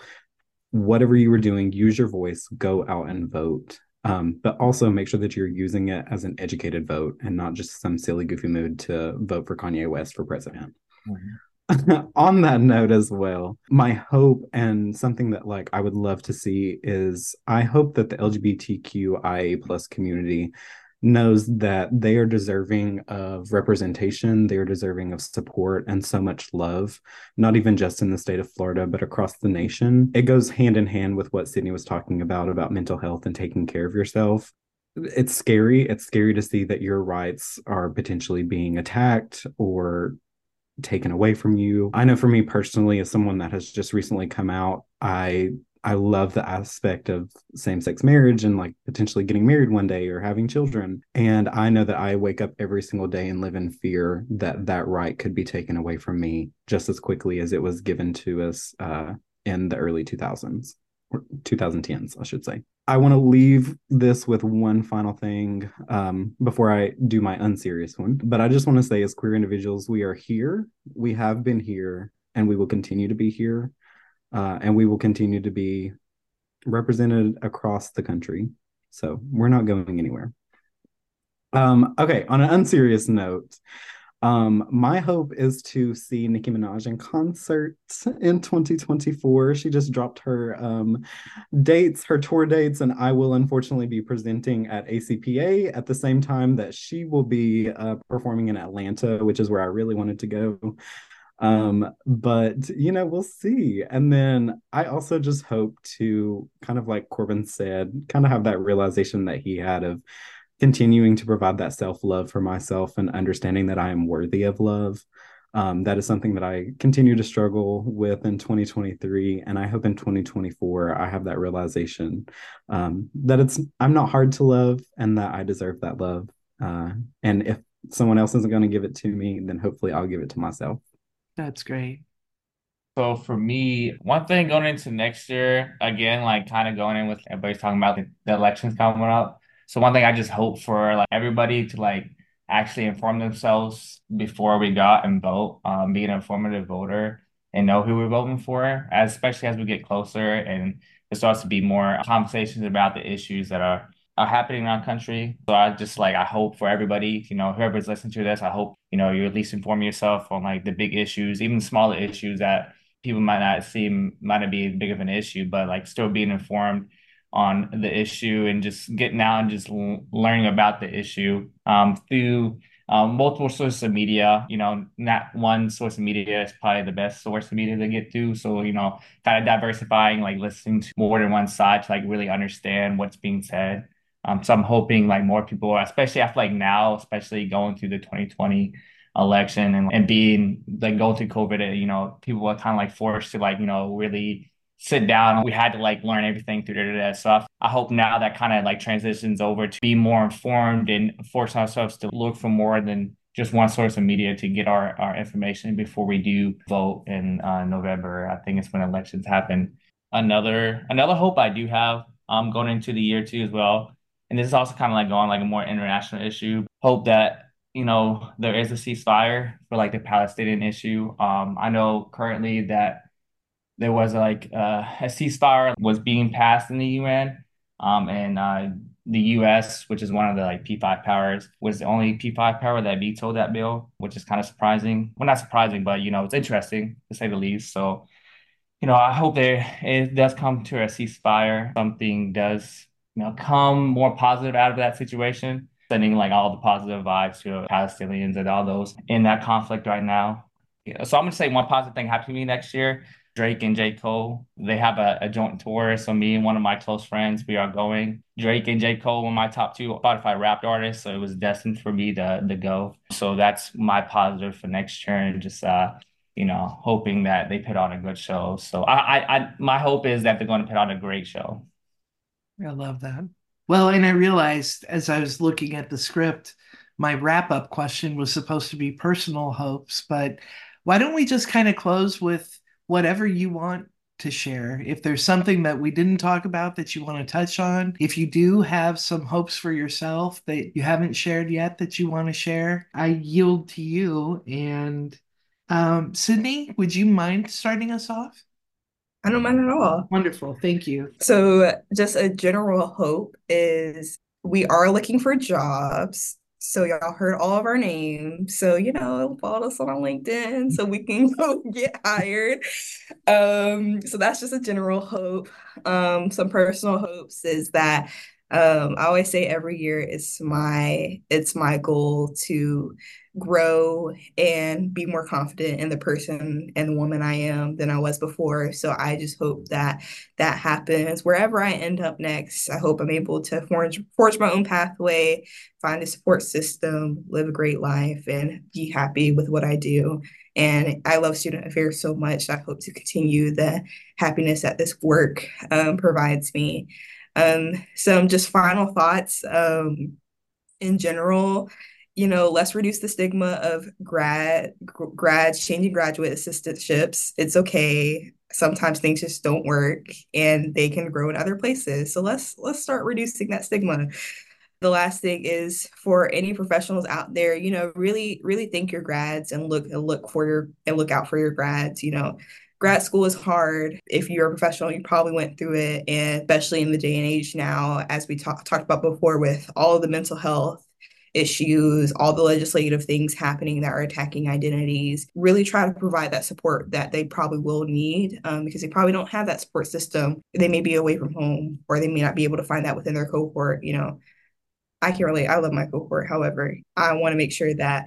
Speaker 4: Whatever you were doing, use your voice, go out and vote. Um, but also make sure that you're using it as an educated vote and not just some silly, goofy mood to vote for Kanye West for president. Mm-hmm. [laughs] on that note as well my hope and something that like i would love to see is i hope that the lgbtqia plus community knows that they are deserving of representation they are deserving of support and so much love not even just in the state of florida but across the nation. It goes hand in hand with what sydney was talking about about mental health and taking care of yourself. It's scary. It's scary to see that your rights are potentially being attacked or taken away from you. I know for me personally, as someone that has just recently come out, I I love the aspect of same sex marriage and like potentially getting married one day or having children. And I know that I wake up every single day and live in fear that that right could be taken away from me just as quickly as it was given to us uh, in the early 2000s. 2010s, I should say. I want to leave this with one final thing um, before I do my unserious one. But I just want to say, as queer individuals, we are here, we have been here, and we will continue to be here. Uh, and we will continue to be represented across the country. So we're not going anywhere. Um, okay, on an unserious note, um, my hope is to see Nicki Minaj in concert in 2024. She just dropped her um, dates, her tour dates, and I will unfortunately be presenting at ACPA at the same time that she will be uh, performing in Atlanta, which is where I really wanted to go. Um, but you know, we'll see. And then I also just hope to kind of like Corbin said, kind of have that realization that he had of continuing to provide that self love for myself and understanding that I am worthy of love. Um, that is something that I continue to struggle with in 2023. And I hope in 2024, I have that realization um, that it's, I'm not hard to love and that I deserve that love. Uh, and if someone else isn't going to give it to me, then hopefully I'll give it to myself.
Speaker 1: That's great.
Speaker 5: So for me, one thing going into next year, again, like kind of going in with everybody's talking about the, the elections coming up. So one thing I just hope for like everybody to like actually inform themselves before we go out and vote, um, be an informative voter and know who we're voting for, especially as we get closer and there starts to be more conversations about the issues that are are happening in our country. So I just like I hope for everybody, you know, whoever's listening to this, I hope, you know, you at least inform yourself on like the big issues, even smaller issues that people might not seem might not be big of an issue, but like still being informed on the issue and just getting out and just learning about the issue um, through um, multiple sources of media. You know, not one source of media is probably the best source of media to get to. So, you know, kind of diversifying, like listening to more than one side to like really understand what's being said. Um, so I'm hoping like more people, especially after like now, especially going through the 2020 election and, and being like going through COVID, you know, people are kind of like forced to like, you know, really sit down. We had to like learn everything through internet stuff. I hope now that kind of like transitions over to be more informed and force ourselves to look for more than just one source of media to get our, our information before we do vote in uh, November. I think it's when elections happen. Another another hope I do have um going into the year too as well. And this is also kind of like going like a more international issue. Hope that you know there is a ceasefire for like the Palestinian issue. Um, I know currently that there was like uh, a ceasefire was being passed in the UN, um, and uh, the U.S., which is one of the like P5 powers, was the only P5 power that vetoed that bill, which is kind of surprising. Well, not surprising, but you know, it's interesting to say the least. So, you know, I hope there it does come to a ceasefire. Something does, you know, come more positive out of that situation, sending like all the positive vibes to Palestinians and all those in that conflict right now. So I'm gonna say one positive thing happened to me next year Drake and J. Cole. They have a, a joint tour. So me and one of my close friends, we are going. Drake and J. Cole were my top two Spotify rap artists. So it was destined for me to, to go. So that's my positive for next year and just uh, you know, hoping that they put on a good show. So I, I, I my hope is that they're going to put on a great show.
Speaker 1: I love that. Well, and I realized as I was looking at the script, my wrap up question was supposed to be personal hopes, but why don't we just kind of close with whatever you want to share. If there's something that we didn't talk about that you want to touch on, if you do have some hopes for yourself that you haven't shared yet that you want to share, I yield to you. And um, Sydney, would you mind starting us off?
Speaker 3: I don't mind at all.
Speaker 1: Wonderful. Thank you.
Speaker 3: So, just a general hope is we are looking for jobs. So y'all heard all of our names. So, you know, follow us on LinkedIn so we can [laughs] go get hired. Um, so that's just a general hope. Um, some personal hopes is that um, I always say every year it's my it's my goal to grow and be more confident in the person and the woman I am than I was before. So I just hope that that happens wherever I end up next. I hope I'm able to forge forge my own pathway, find a support system, live a great life, and be happy with what I do. And I love student affairs so much. I hope to continue the happiness that this work um, provides me. Um, some just final thoughts um, in general you know, let's reduce the stigma of grad grads changing graduate assistantships. It's okay. Sometimes things just don't work and they can grow in other places. So let's let's start reducing that stigma. The last thing is for any professionals out there, you know, really really thank your grads and look and look for your and look out for your grads, you know. Grad school is hard. If you're a professional, you probably went through it. And especially in the day and age now, as we talk, talked about before, with all the mental health issues, all the legislative things happening that are attacking identities, really try to provide that support that they probably will need um, because they probably don't have that support system. They may be away from home or they may not be able to find that within their cohort. You know, I can't relate. I love my cohort. However, I want to make sure that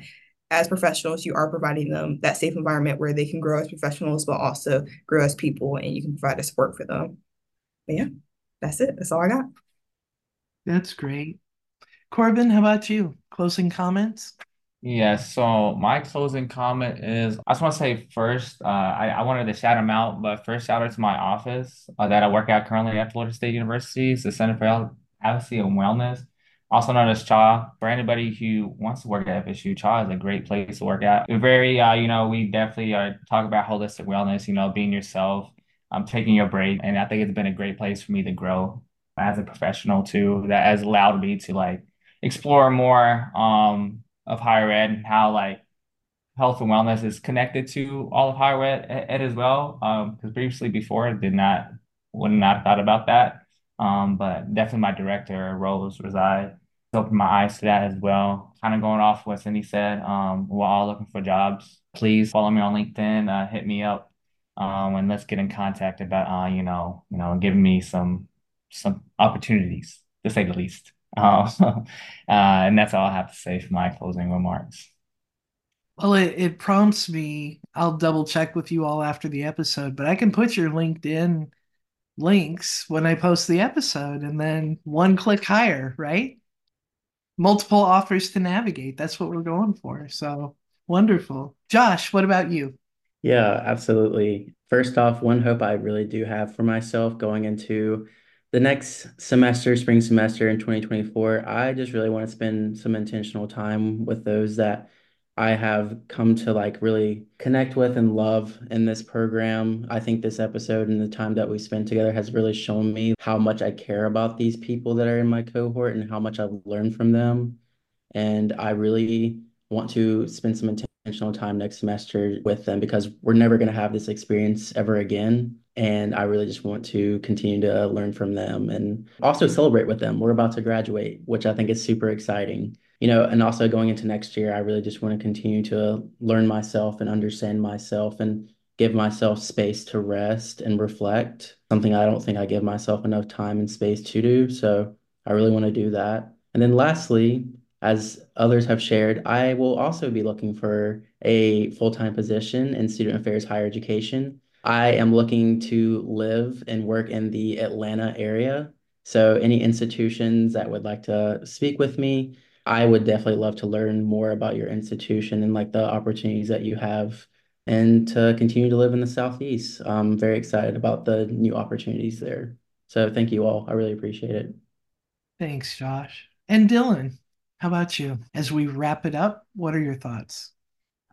Speaker 3: as professionals, you are providing them that safe environment where they can grow as professionals, but also grow as people and you can provide the support for them. But yeah, that's it. That's all I got.
Speaker 1: That's great. Corbin, how about you? Closing comments?
Speaker 5: Yeah, so my closing comment is I just want to say first, uh, I, I wanted to shout them out, but first shout out to my office uh, that I work at currently at Florida State University, it's the Center for Health Advocacy and Wellness, also known as CHA. For anybody who wants to work at FSU, CHA is a great place to work at. We're very, uh, you know, we definitely uh, talk about holistic wellness, you know, being yourself, um, taking your break, and I think it's been a great place for me to grow as a professional too. That has allowed me to like explore more um, of higher ed and how like health and wellness is connected to all of higher ed, ed as well. Because um, previously, before, I did not would not have thought about that. Um, but definitely my director, Rose Reside, opened my eyes to that as well. Kind of going off what Sydney said, um, we're all looking for jobs. Please follow me on LinkedIn, uh, hit me up, um, and let's get in contact about, uh, you know, you know, giving me some some opportunities, to say the least. Uh, [laughs] uh, and that's all I have to say for my closing remarks.
Speaker 1: Well, it, it prompts me. I'll double check with you all after the episode, but I can put your LinkedIn links when I post the episode and then one click higher, right? Multiple offers to navigate. That's what we're going for. So wonderful. Josh, what about you?
Speaker 2: Yeah, absolutely. First off, one hope I really do have for myself going into the next semester, spring semester in 2024, I just really want to spend some intentional time with those that I have come to like really connect with and love in this program. I think this episode and the time that we spent together has really shown me how much I care about these people that are in my cohort and how much I've learned from them. And I really want to spend some intentional time next semester with them because we're never going to have this experience ever again. And I really just want to continue to learn from them and also celebrate with them. We're about to graduate, which I think is super exciting you know, and also going into next year, I really just want to continue to learn myself and understand myself and give myself space to rest and reflect, something I don't think I give myself enough time and space to do. So I really want to do that. And then lastly, as others have shared, I will also be looking for a full-time position in student affairs higher education. I am looking to live and work in the Atlanta area. So any institutions that would like to speak with me, I would definitely love to learn more about your institution and like the opportunities that you have and to continue to live in the Southeast. I'm very excited about the new opportunities there. So thank you all. I really appreciate it.
Speaker 1: Thanks, Josh. And Dylan, how about you? As we wrap it up, what are your thoughts?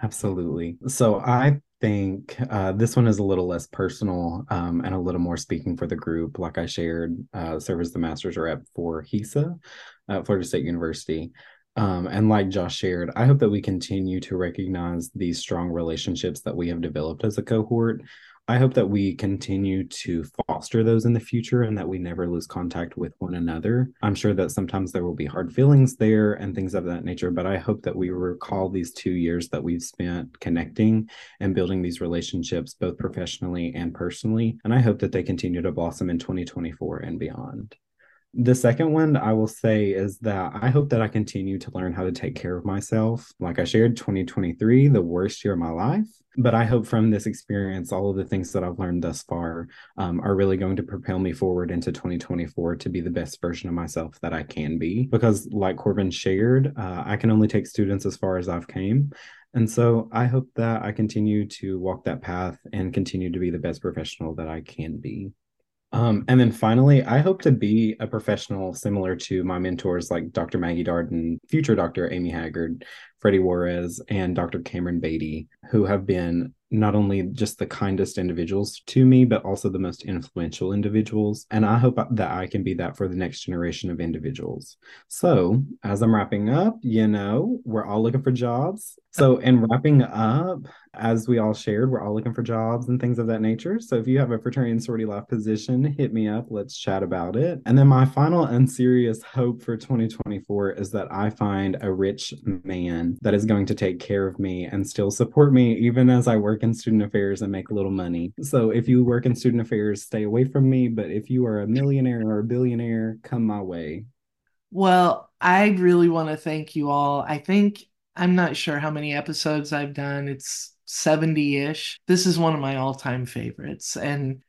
Speaker 4: Absolutely. So I think uh, this one is a little less personal um, and a little more speaking for the group. Like I shared, uh, serve as the master's rep for HESA at Florida State University. Um, and like Josh shared, I hope that we continue to recognize these strong relationships that we have developed as a cohort I hope that we continue to foster those in the future and that we never lose contact with one another. I'm sure that sometimes there will be hard feelings there and things of that nature, but I hope that we recall these two years that we've spent connecting and building these relationships, both professionally and personally. And I hope that they continue to blossom in 2024 and beyond. The second one I will say is that I hope that I continue to learn how to take care of myself. Like I shared, 2023, the worst year of my life. But I hope from this experience, all of the things that I've learned thus far um, are really going to propel me forward into 2024 to be the best version of myself that I can be. Because, like Corbin shared, uh, I can only take students as far as I've came. And so I hope that I continue to walk that path and continue to be the best professional that I can be. Um, and then finally, I hope to be a professional similar to my mentors like Dr. Maggie Darden, future Dr. Amy Haggard, Freddie Juarez, and Dr. Cameron Beatty, who have been not only just the kindest individuals to me, but also the most influential individuals. And I hope that I can be that for the next generation of individuals. So, as I'm wrapping up, you know, we're all looking for jobs. So, in wrapping up, as we all shared, we're all looking for jobs and things of that nature. So, if you have a fraternity and sorority life position, hit me up. Let's chat about it. And then, my final and serious hope for 2024 is that I find a rich man that is going to take care of me and still support me, even as I work in student affairs and make a little money. So if you work in student affairs, stay away from me. But if you are a millionaire or a billionaire, come my way.
Speaker 1: Well, I really want to thank you all. I think I'm not sure how many episodes I've done. It's 70 ish. This is one of my all time favorites. And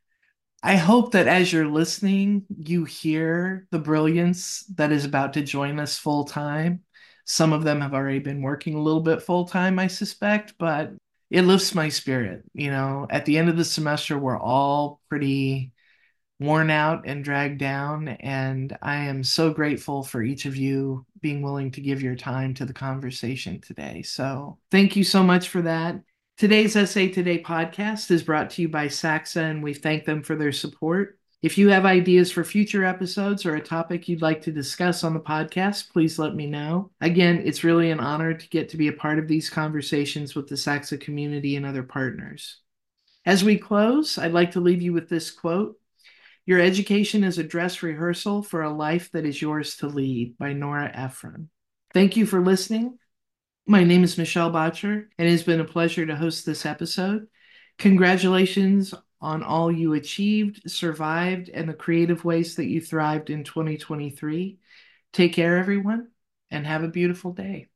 Speaker 1: I hope that as you're listening, you hear the brilliance that is about to join us full time. Some of them have already been working a little bit full time, I suspect, but it lifts my spirit. You know, at the end of the semester, we're all pretty worn out and dragged down. And I am so grateful for each of you being willing to give your time to the conversation today. So thank you so much for that. Today's SA Today podcast is brought to you by SACSA, and we thank them for their support. If you have ideas for future episodes or a topic you'd like to discuss on the podcast, please let me know. Again, it's really an honor to get to be a part of these conversations with the SACSA community and other partners. As we close, I'd like to leave you with this quote Your education is a dress rehearsal for a life that is yours to lead by Nora Ephron. Thank you for listening. My name is Michelle Boettcher, and it has been a pleasure to host this episode. Congratulations on all you achieved, survived, and the creative ways that you thrived in 2023. Take care, everyone, and have a beautiful day.